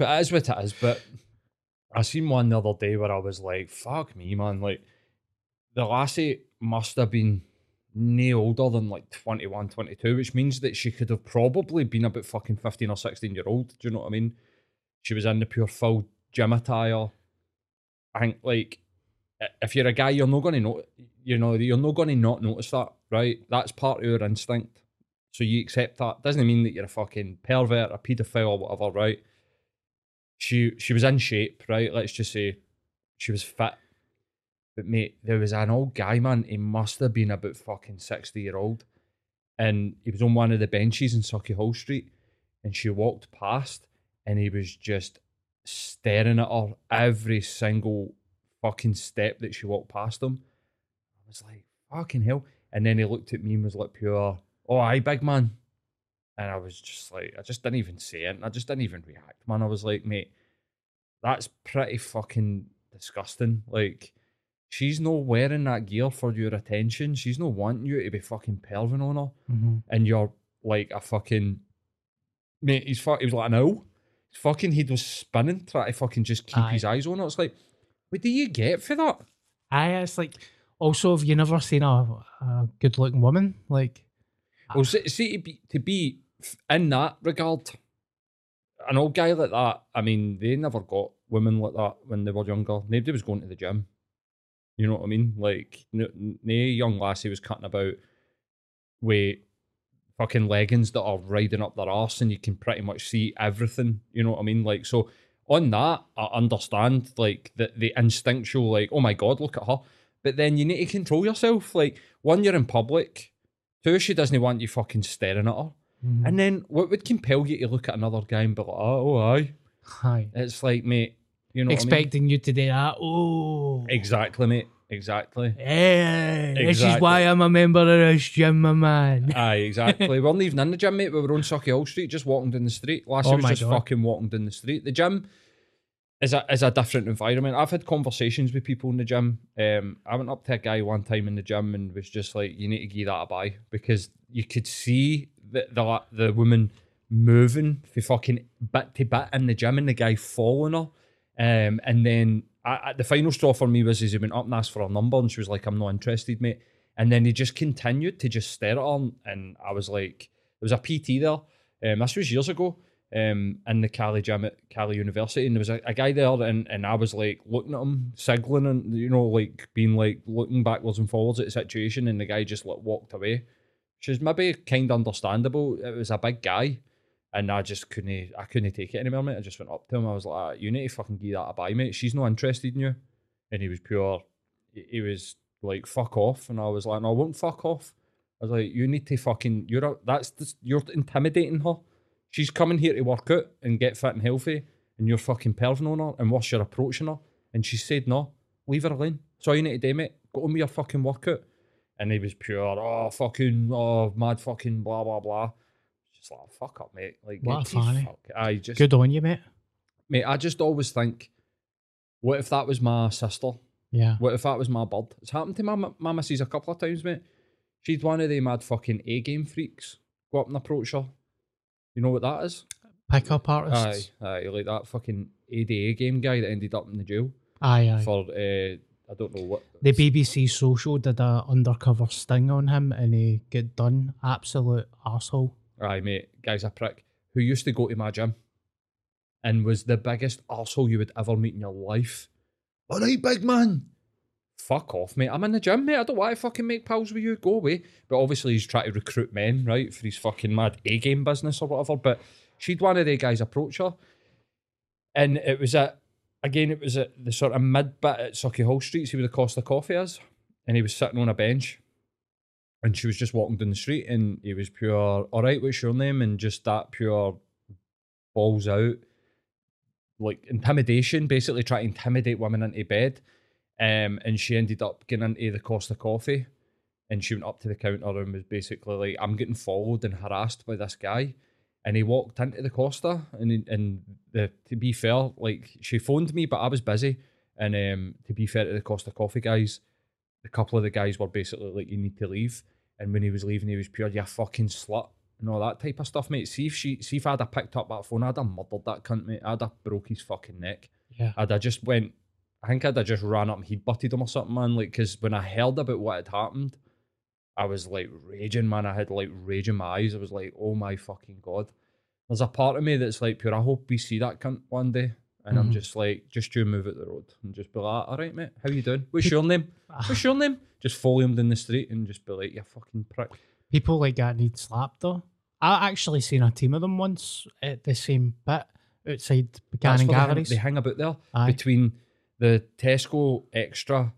It is what it is, but I seen one the other day where I was like, "Fuck me, man!" Like the lassie must have been no older than like 21, 22, which means that she could have probably been about fucking fifteen or sixteen year old. Do you know what I mean? She was in the pure full gym attire. I think like if you're a guy, you're not going to know. You know, you're not going to not notice that, right? That's part of your instinct. So you accept that. Doesn't mean that you're a fucking pervert, a paedophile, or whatever, right? She she was in shape, right? Let's just say she was fit. But mate, there was an old guy, man. He must have been about fucking sixty year old, and he was on one of the benches in Sauchiehall Street, and she walked past, and he was just staring at her every single fucking step that she walked past him. I was like, fucking hell. And then he looked at me and was like, pure, oh, aye, big man. And I was just like, I just didn't even say it. I just didn't even react, man. I was like, mate, that's pretty fucking disgusting. Like, she's not wearing that gear for your attention. She's not wanting you to be fucking perving on her.
Mhm.
And you're like a fucking, mate, he's fuck, he was like an owl. His fucking head was spinning, trying to fucking just keep
Aye.
his eyes on her. It's like, what do you get for that?
Aye, it's like also have you never seen a, a good looking woman? Like
Well, see, see to be to be in that regard, an old guy like that. I mean, they never got women like that when they were younger. Nobody was going to the gym. You know what I mean? Like, no, no young lassie was cutting about with fucking leggings that are riding up their arse, and you can pretty much see everything. You know what I mean? Like, so on that, I understand like the the instinctual, like, oh my god, look at her. But then you need to control yourself. Like, one, you're in public. Two, she doesn't want you fucking staring at her.
Mm-hmm.
And then what would compel you to look at another guy and be like, oh, aye.
aye.
It's like, mate, you know what I mean?
Expecting you to do that. Oh
Exactly, mate. Exactly.
Hey, this is why I'm a member of this gym, my man.
Aye, exactly. we weren't even in the gym, mate. We were on Sauchiehall Street, just walking down the street. Lassie
Oh
was just
God.
fucking walking down the street. The gym is a is a different environment. I've had conversations with people in the gym. Um, I went up to a guy one time in the gym and was just like, "You need to give that a buy," because you could see the the the woman moving for fucking bit to bit in the gym, and the guy following her. Um, and then I, I- the final straw for me was as he went up and asked for her number, and she was like, "I'm not interested, mate." And then he just continued to just stare at her, and I was like, "There was a PT there. Um, this was years ago." Um, in the Cali gym at Cali University, and there was a, a guy there, and, and I was like looking at him, signaling, and you know, like being like looking backwards and forwards at the situation, and the guy just like walked away, which is maybe kind of understandable. It was a big guy, and I just couldn't, I couldn't take it anymore, mate. I just went up to him. I was like, "Ah, "You need to fucking give that a buy, mate. She's not interested in you." And he was pure. he- was like, "Fuck off," and I was like, "No, I won't fuck off." I was like, "You need to fucking. You're a, that's the, you're intimidating her. She's coming here to work out and get fit and healthy, and you're fucking perving on her, and worse, you're approaching her." And she said, "No, leave her alone. All you need to do, mate. Go on with your fucking workout." And he was pure, oh fucking, oh mad fucking blah blah blah. Just like fuck up, mate. Like
What
fuck- I just
Good on you, mate.
mate, I just always think, what if that was my sister?
Yeah.
What if that was my bird? It's happened to my my missus a couple of times, mate. She's one of them mad fucking A game freaks. Go up and approach her. You know what that is?
Pickup
Aye,
artists.
aye, like that fucking Addy A-Game guy that ended up in the jail
Aye, aye.
for uh, I don't know what.
The BBC Social did a undercover sting on him and he got done. Absolute asshole.
Aye, mate, guy's a prick who used to go to my gym and was the biggest asshole you would ever meet in your life. All right, big man. Fuck off, mate. I'm in the gym, mate. I don't want to fucking make pals with you. Go away. But obviously, he's trying to recruit men, right, for his fucking mad A game business or whatever. But she'd one of the guys approach her. And it was at, again, it was at the sort of mid bit at Sauchiehall Street, see where the Costa Coffee is. And he was sitting on a bench and she was just walking down the street and he was pure all right what's your name and just that pure balls out like intimidation, basically trying to intimidate women into bed. Um, and she ended up getting into the Costa Coffee, and she went up to the counter and was basically like, "I'm getting followed and harassed by this guy." And he walked into the Costa, and he- and the to be fair, like she phoned me, but I was busy. And um, to be fair to the Costa Coffee guys, a couple of the guys were basically like, "You need to leave." And when he was leaving, he was pure, "You fucking slut." And all that type of stuff, mate. See if she, see if I'd have picked up that phone, I'd have murdered that cunt, mate. I'd have broke his fucking neck.
Yeah.
I'd have just went. I think I'd have just ran up and he'd butted him or something, man. Like, because when I heard about what had happened, I was like raging, man. I had like rage in my eyes. I was like, oh my fucking god. There's a part of me that's like, pure. I hope we see that cunt one day. And I'm
Mhm.
just like, just you move at the road and just be like, all right, mate, how you doing? What's your name? What's your name? Just follow him down the street and just be like, you fucking prick.
People like that need slapped though. I actually seen a team of them once at the same bit outside Buchanan
where they hang,
Galleries.
they hang about there
Aye.
between the Tesco extra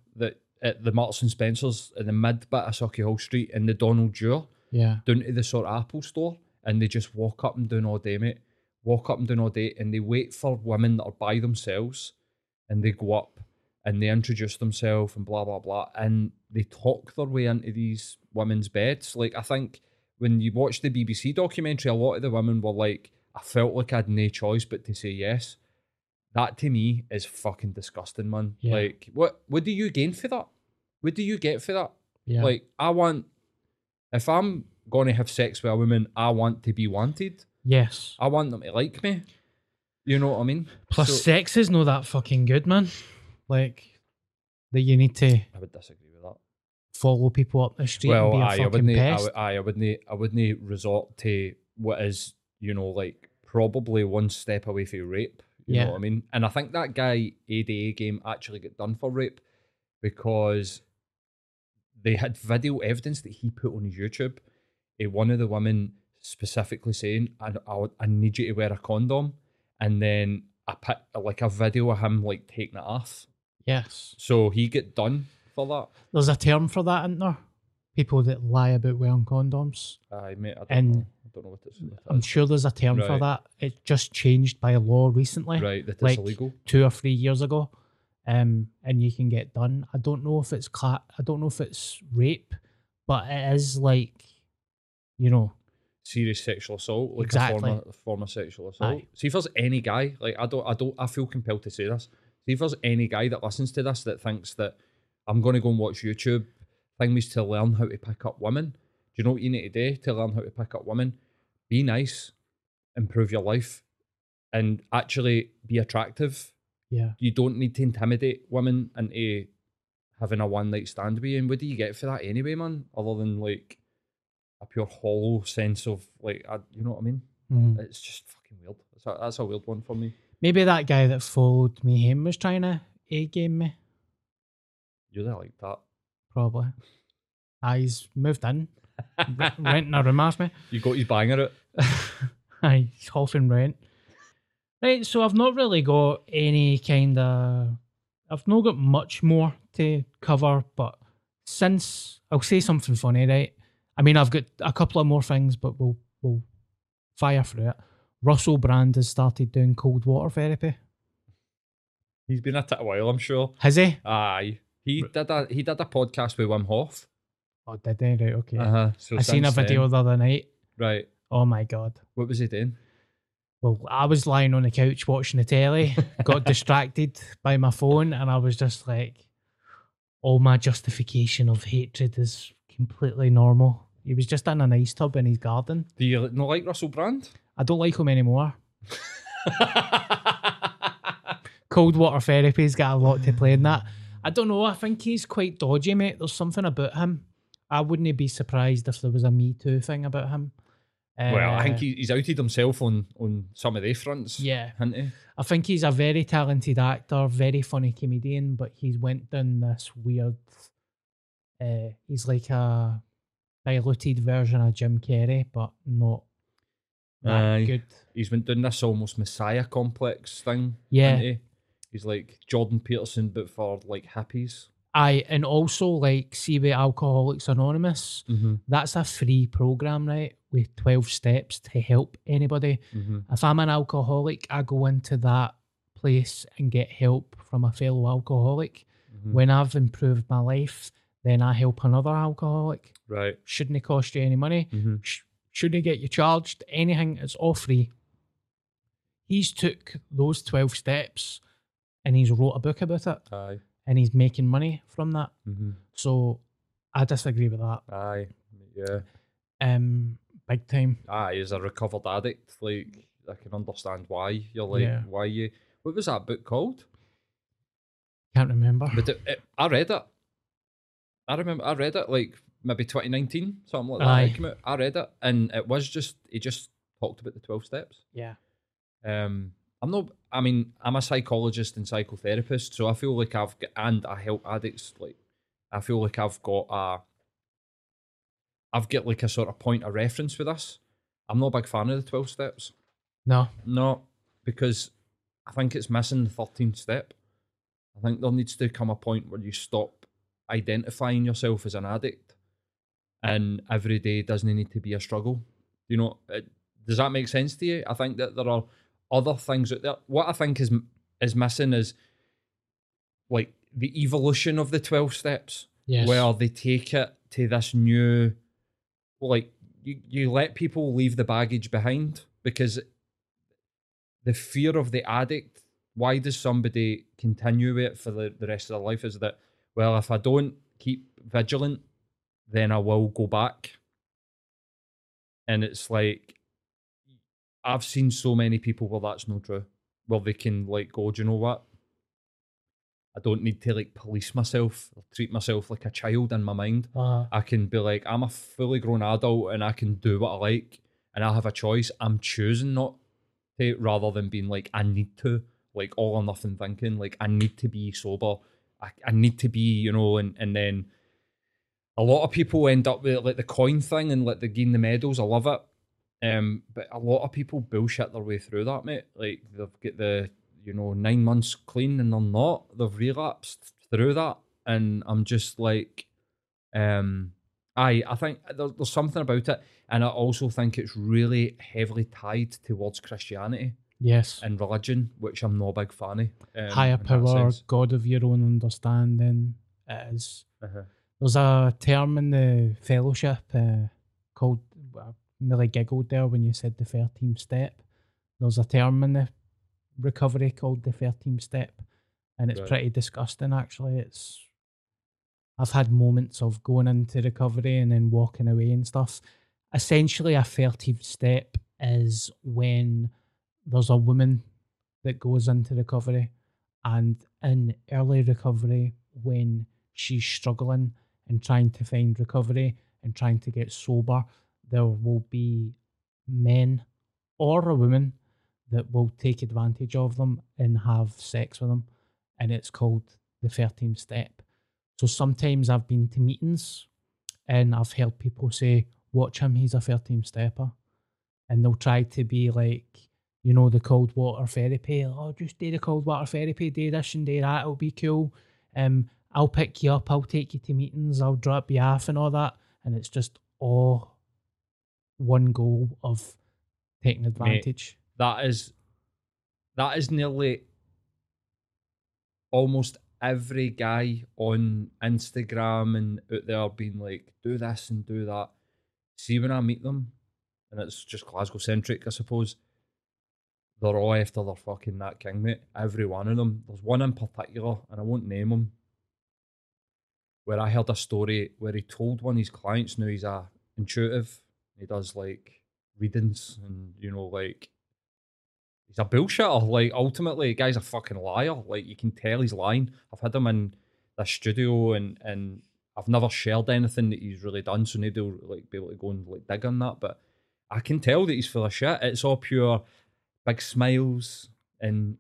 at the Marks and Spencers in the mid bit of Sauchiehall Street and the Donald Dewar
Yeah.
down to the sort of Apple store and they just walk up and down all day, mate. Walk up and down all day and they wait for women that are by themselves and they go up and they introduce themselves and blah blah blah and they talk their way into these women's beds. Like I think when you watch the BBC documentary, a lot of the women were like, I felt like I had no choice but to say yes. That to me is fucking disgusting, man.
Yeah.
Like what what do you gain for that? What do you get for that?
Yeah.
Like I want if I'm gonna have sex with a woman, I want to be wanted.
yes.
I want them to like me. You know what I mean?
Plus,
So-
sex is not that fucking good, man. Like that you need to
I would disagree with that.
follow people up the street
well,
and be a
aye, I
fucking
wouldn't. I,
pest.
aye, I wouldn't. I wouldn't resort to what is you know like probably one step away from rape. You
Yeah.
know what I mean? And I think that guy Addy A-Game actually got done for rape because they had video evidence that he put on his YouTube. eh, one of the women specifically saying, I, I, I need you to wear a condom. And then I put like a video of him like taking it off.
yes.
So he get done for that.
There's a term for that, isn't there? People that lie about wearing condoms.
I mate, I don't
And
know. I don't know what it's. what
I'm sure there's a term for that. It just changed by law recently.
Right, that
like
illegal.
two or three years ago. Um, and you can get done. I don't know if it's cla- I don't know if it's rape, but it is like, you know,
serious sexual assault, like
Exactly.
a form of, a form of sexual assault.
Aye.
See if there's any guy, like I don't, I don't, I feel compelled to say this. See if there's any guy that listens to this that thinks that I'm going to go and watch YouTube things to learn how to pick up women. Do you know what you need to do to learn how to pick up women? Be nice, improve your life, and actually be attractive.
Yeah,
You don't need to intimidate women into having a one night stand with you. And what do you get for that anyway, man? Other than like a pure hollow sense of like, I, you know what I mean?
Mhm.
It's just fucking weird. That's a, that's a weird one for me.
maybe that guy that followed me home was trying to a game me.
You're there like that.
Probably. Ah, he's moved in, renting a room off me.
You got his banger it.
Aye, he's halting rent. Right, so I've not really got any kind of. I've not got much more to cover, but since I'll say something funny, right? I mean, I've got a couple of more things, but we'll we'll fire through it. Russell Brand has started doing cold water therapy.
He's been at it a while, I'm sure.
Has he?
Aye. He did a he did a podcast with Wim Hof.
Oh, did he? Right, okay.
Uh-huh. So
I seen a video
then-
the other night.
right.
Oh my god.
What was he doing?
Well, I was lying on the couch watching the telly, got distracted by my phone, and I was just like, all my justification of hatred is completely normal. He was just in an ice tub in his garden.
Do you not like Russell Brand?
I don't like him anymore. Cold water therapy's got a lot to play in that. I don't know. I think he's quite dodgy, mate. There's something about him. I wouldn't be surprised if there was a Me Too thing about him.
Well, I think
Uh,
he's outed himself on on some of the fronts.
Yeah. I think he's a very talented actor, very funny comedian, but he's went down this weird. Uh, he's like a diluted version of Jim Carrey, but not that
Aye.
good.
He's been doing this almost messiah complex thing.
Yeah.
he? He's like Jordan Peterson, but for like hippies.
I and also like see with Alcoholics Anonymous,
Mm-hmm.
that's a free program, right? With twelve steps to help anybody.
Mm-hmm.
If I'm an alcoholic, I go into that place and get help from a fellow alcoholic.
Mm-hmm.
When I've improved my life, then I help another alcoholic.
Right.
Shouldn't it cost you any money?
Mhm.
Sh- shouldn't it get you charged anything? It's all free. He's took those 12 steps and he's wrote a book about it
Aye.
And he's making money from that.
Mm-hmm.
So I disagree with that.
Aye. Yeah.
Um, big time.
Aye, as a recovered addict, like I can understand why you're like
Yeah.
why you. What was that book called?
Can't remember.
But it, it, I read it. I remember I read it like maybe 2019, something like that.
Aye.
I read it, and it was just he just talked about the 12 steps.
yeah.
Um, I'm not. I mean, I'm a psychologist and psychotherapist, so I feel like I've got, and I help addicts. Like, I feel like I've got a. I've got like a sort of point of reference for this. I'm not a big fan of the 12 steps.
No.
No, because I think it's missing the 13th step. I think there needs to come a point where you stop identifying yourself as an addict and every day doesn't need to be a struggle. You know, it, does that make sense to you? I think that there are other things out there. What I think is is missing is like the evolution of the 12 steps
Yes.
where they take it to this new like you, you let people leave the baggage behind because the fear of the addict why does somebody continue it for the, the rest of their life is that well if i don't keep vigilant then i will go back and it's like i've seen so many people where that's not true where they can like go do you know what i don't need to like police myself or treat myself like a child in my mind
Uh,
I can be like, I'm a fully grown adult and I can do what I like and I have a choice. I'm choosing not to rather than being like, I need to, like all or nothing thinking, like I need to be sober. I, I need to be, you know, and, and then a lot of people end up with like the coin thing and like the gain the medals. I love it. Um, but a lot of people bullshit their way through that, mate. Like they've got the, you know, nine months clean and they're not. They've relapsed through that. And I'm just like, um, I I think there, there's something about it, and I also think it's really heavily tied towards Christianity
yes.
and religion, which I'm not a big fan of. Um,
Higher power. God of your own understanding. It is.
Uh-huh.
There's a term in the fellowship uh, called, nearly giggled there when you said the 13th step. There's a term in the recovery called the 13th step, and it's
Right.
pretty disgusting actually. It's I've had moments of going into recovery and then walking away and stuff. Essentially, a 13th step is when there's a woman that goes into recovery, and in early recovery, when she's struggling and trying to find recovery and trying to get sober, there will be men or a woman that will take advantage of them and have sex with them. And it's called the 13th step. So sometimes I've been to meetings and I've heard people say, Watch him, he's a 13th stepper. And they'll try to be like, you know, the cold water therapy. Oh, just do the cold water therapy, do this and do that, it'll be cool. Um, I'll pick you up, I'll take you to meetings, I'll drop you off and all that. And it's just all one goal of taking advantage.
that is that is nearly almost every guy on Instagram and out there being like, do this and do that. See when I meet them, and it's just Glasgow centric, I suppose. They're all after their fucking that king, mate. Every one of them. There's one in particular, and I won't name him, where I heard a story where he told one of his clients now he's a intuitive. He does like readings and you know like he's a bullshitter. Like ultimately, the guy's a fucking liar. Like you can tell he's lying. I've had him in the studio and and I've never shared anything that he's really done, so nobody will like be able to go and like dig on that. But I can tell that he's full of shit. It's all pure big smiles and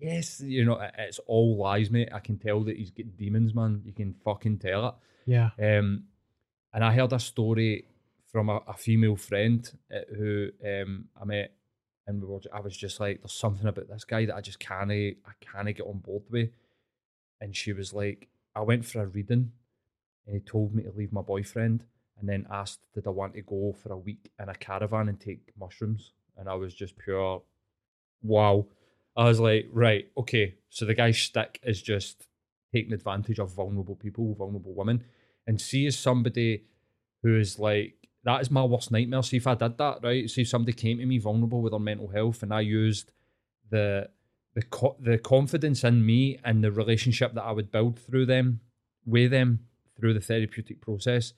yes, you know, it's all lies, mate. I can tell that he's got demons, man. You can fucking tell it.
Yeah.
Um, and I heard a story from a, a female friend uh, who um, I met, and we were, I was just like, "There's something about this guy that I just can't, I can't get on board with." And she was like, "I went for a reading, and he told me to leave my boyfriend, and then asked did I want to go for a week in a caravan and take mushrooms." And I was just pure, wow. I was like, right, okay. So the guy's stick is just taking advantage of vulnerable people, vulnerable women. And see as somebody who is like, that is my worst nightmare. See if I did that, right? See if somebody came to me vulnerable with their mental health and I used the the co- the confidence in me and the relationship that I would build through them, with them through the therapeutic process,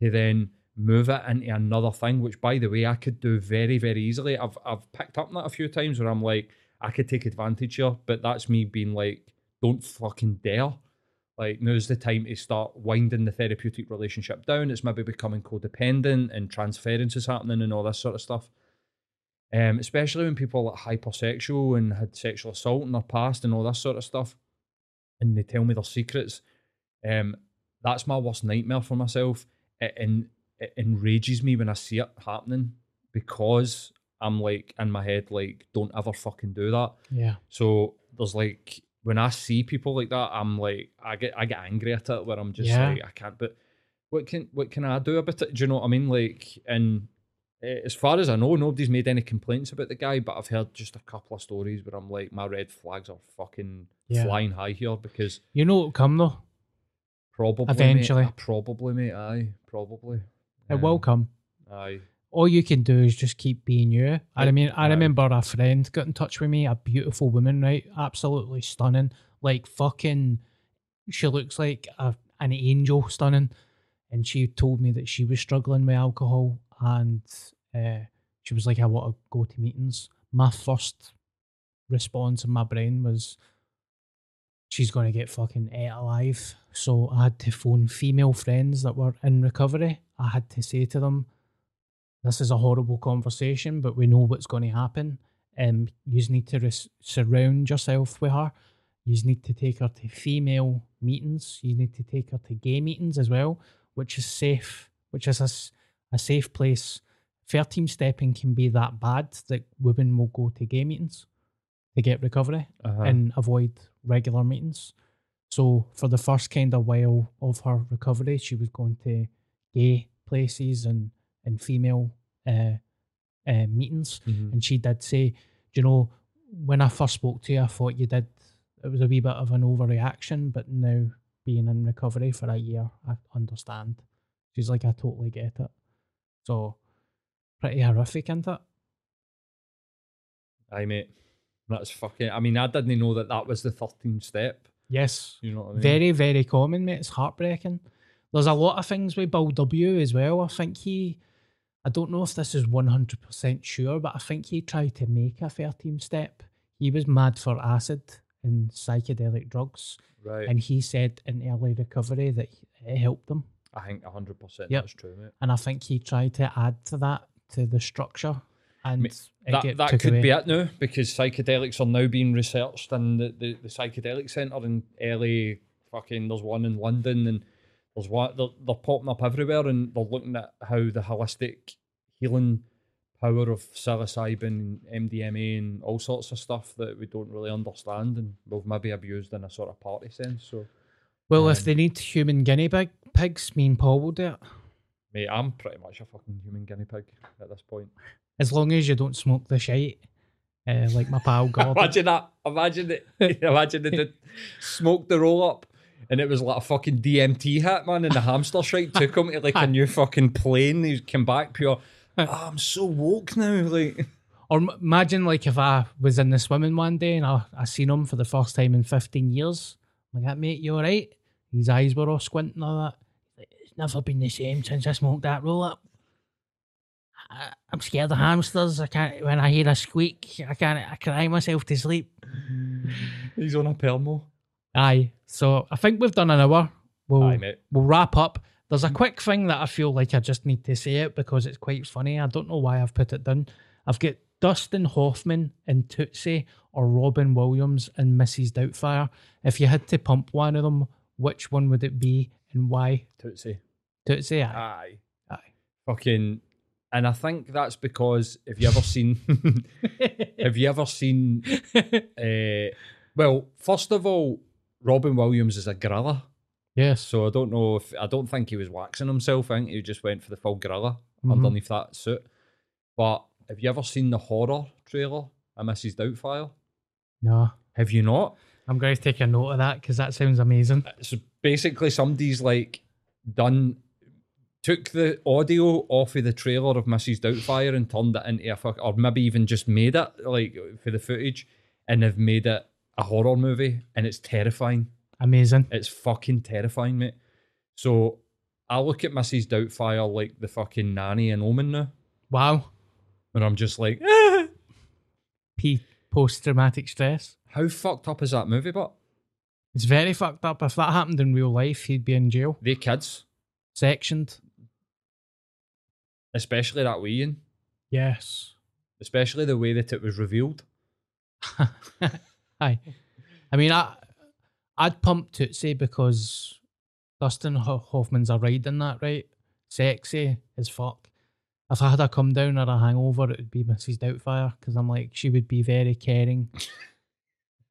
to then move it into another thing. Which, by the way, I could do very very easily. I've I've picked up on that a few times where I'm like, I could take advantage here, but that's me being like, don't fucking dare. Like now's the time to start winding the therapeutic relationship down. It's maybe becoming codependent and transference is happening and all this sort of stuff. Um, especially when people are hypersexual and had sexual assault in their past and all this sort of stuff, and they tell me their secrets. Um, that's my worst nightmare for myself. It, and it enrages me when I see it happening because I'm like in my head, like, don't ever fucking do that.
Yeah.
So there's like when I see people like that, I'm like I get I get angry at it where I'm just
Yeah.
like I can't. But what can what can I do about it? Do you know what I mean? Like, and eh, as far as I know, nobody's made any complaints about the guy, but I've heard just a couple of stories where I'm like, my red flags are fucking
Yeah.
flying high here because
You know it'll come though.
probably
Eventually.
mate, probably mate, aye, probably.
It will
Um,
come.
Aye.
All you can do is just keep being you. I mean, I remember a friend got in touch with me, a beautiful woman, right? Absolutely stunning. Like fucking, she looks like a, an angel, stunning. And she told me that she was struggling with alcohol and uh, she was like, I want to go to meetings. My first response in my brain was, she's going to get fucking ate alive. So I had to phone female friends that were in recovery. I had to say to them, this is a horrible conversation, but we know what's going to happen. Um, you need to res- surround yourself with her. You need to take her to female meetings. You need to take her to gay meetings as well, which is safe, which is a, a safe place. 13 stepping can be that bad that women will go to gay meetings to get recovery
Uh-huh.
and avoid regular meetings. So for the first kind of while of her recovery, she was going to gay places and and female uh, uh, meetings,
Mhm.
and she did say, "Do you know, when I first spoke to you, I thought you did. It was a wee bit of an overreaction, but now being in recovery for a year, I understand." She's like, "I totally get it." So pretty horrific, isn't it?
Aye, mate. That's fucking. I mean, I didn't know that that was the 13th step.
Yes.
You know what I mean?
Very, very common, mate. It's heartbreaking. There's a lot of things with Bill W as well. I think he, I don't know if this is 100% sure, but I think he tried to make a 13 step. He was mad for acid and psychedelic drugs.
Right.
And he said in early recovery that it helped him.
I think 100%
Yep.
that's true, mate.
And I think he tried to add to that, to the structure. And
Ma-
it
that that could
away.
be it now because psychedelics are now being researched in the, the, the psychedelic centre in LA. Fucking, there's one in London and there's one, they're, they're popping up everywhere and they're looking at how the holistic healing power of psilocybin, MDMA, and all sorts of stuff that we don't really understand and we've maybe abused in a sort of party sense. So,
Well, if
um,
they need human guinea pig, pigs, me and Paul will do it.
mate, I'm pretty much a fucking human guinea pig at this point.
As long as you don't smoke the shite, uh, like my pal Gordon.
Imagine that. Imagine it. Imagine it. did Smoked the roll up, and it was like a fucking DMT hit, man. And the hamster shite took him to like a new fucking plane. He came back pure. "Oh, I'm so woke now. Like,
Or imagine like if I was in the swimming one day and I, I seen him for the first time in 15 years. I'm like, "Ah, mate, you alright? His eyes were all squinting and all that. It's never been the same since I smoked that roll up. I, I'm scared of hamsters. I can't, when I hear a squeak, I can't, I cry myself to sleep.
he's on a permo.
Aye. So I think we've done an hour. We'll,
Aye, mate.
we'll wrap up. There's a quick thing that I feel like I just need to say it because it's quite funny. I don't know why I've put it down. I've got Dustin Hoffman in Tootsie or Robin Williams in Mrs. Doubtfire. If you had to pump one of them, which one would it be and why?
Tootsie.
Tootsie, aye.
Aye.
Aye.
Fucking. And I think that's because if you ever seen? have you ever seen? Uh, well, first of all, Robin Williams is a gorilla.
yes.
So I don't know if I don't think he was waxing himself. I think he just went for the full gorilla
Mhm.
underneath that suit. But have you ever seen the horror trailer of Mrs. Doubtfire?
No.
Have you not?
I'm going to take a note of that because that sounds amazing.
So basically, somebody's like done took the audio off of the trailer of Mrs. Doubtfire and turned it into a fuck, or maybe even just made it like for the footage, and they've made it a horror movie, and it's terrifying.
Amazing.
It's fucking terrifying, mate. So I look at Mrs. Doubtfire like the fucking nanny in Omen now,
Wow.
and I'm just like, "Ah."
P post traumatic stress.
how fucked up is that movie? But
It's very fucked up. If that happened in real life, he'd be in jail,
they kids,
sectioned.
especially that wee Ian,
Yes.
especially the way that it was revealed.
Aye. I mean, I, I'd pump Tootsie because Dustin Hoffman's a ride in that, right? Sexy as fuck. If I had a come down or a hangover, it would be Mrs. Doubtfire because I'm like, she would be very caring.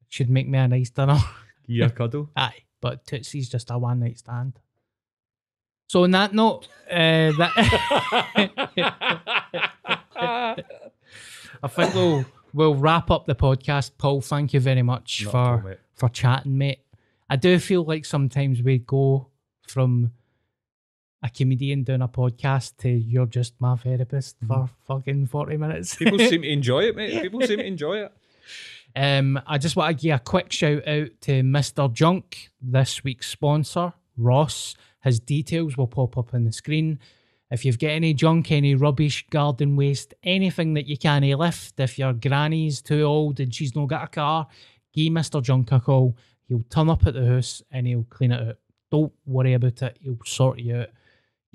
She'd make me a nice dinner.
Yeah, cuddle.
Aye, but Tootsie's just a one night stand. So on that note, uh, that I think we'll we'll wrap up the podcast. Paul, thank you very much
Not
for for chatting, mate. I do feel like sometimes we go from a comedian doing a podcast to you're just my therapist for fucking forty minutes.
People seem to enjoy it, mate. People seem to enjoy it.
Um, I just want to give a quick shout out to Mr. Junk, this week's sponsor, Ross. His details will pop up on the screen. If you've got any junk, any rubbish, garden waste, anything that you can't lift, if your granny's too old and she's not got a car, give Mr. Junk a call. He'll turn up at the house and he'll clean it out. Don't worry about it. He'll sort you out.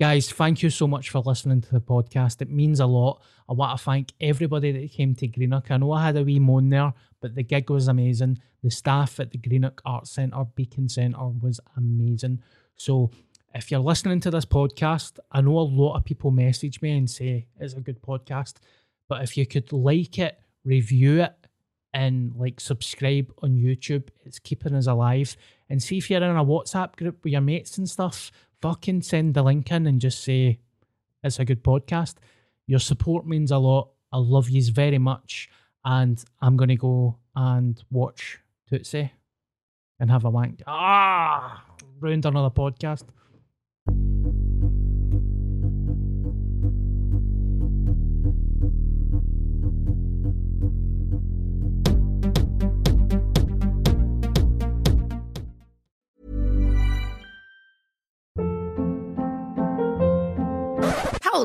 Guys, thank you so much for listening to the podcast. It means a lot. I want to thank everybody that came to Greenock. I know I had a wee moan there, but the gig was amazing. The staff at the Greenock Arts Centre, Beacon Centre, was amazing. So, if you're listening to this podcast, I know a lot of people message me and say it's a good podcast, but if you could like it, review it, and like subscribe on YouTube, it's keeping us alive. And see if you're in a WhatsApp group with your mates and stuff, fucking send the link in and just say it's a good podcast. Your support means a lot. I love yous very much. And I'm going to go and watch Tootsie and have a wank. Ah, ruined another podcast.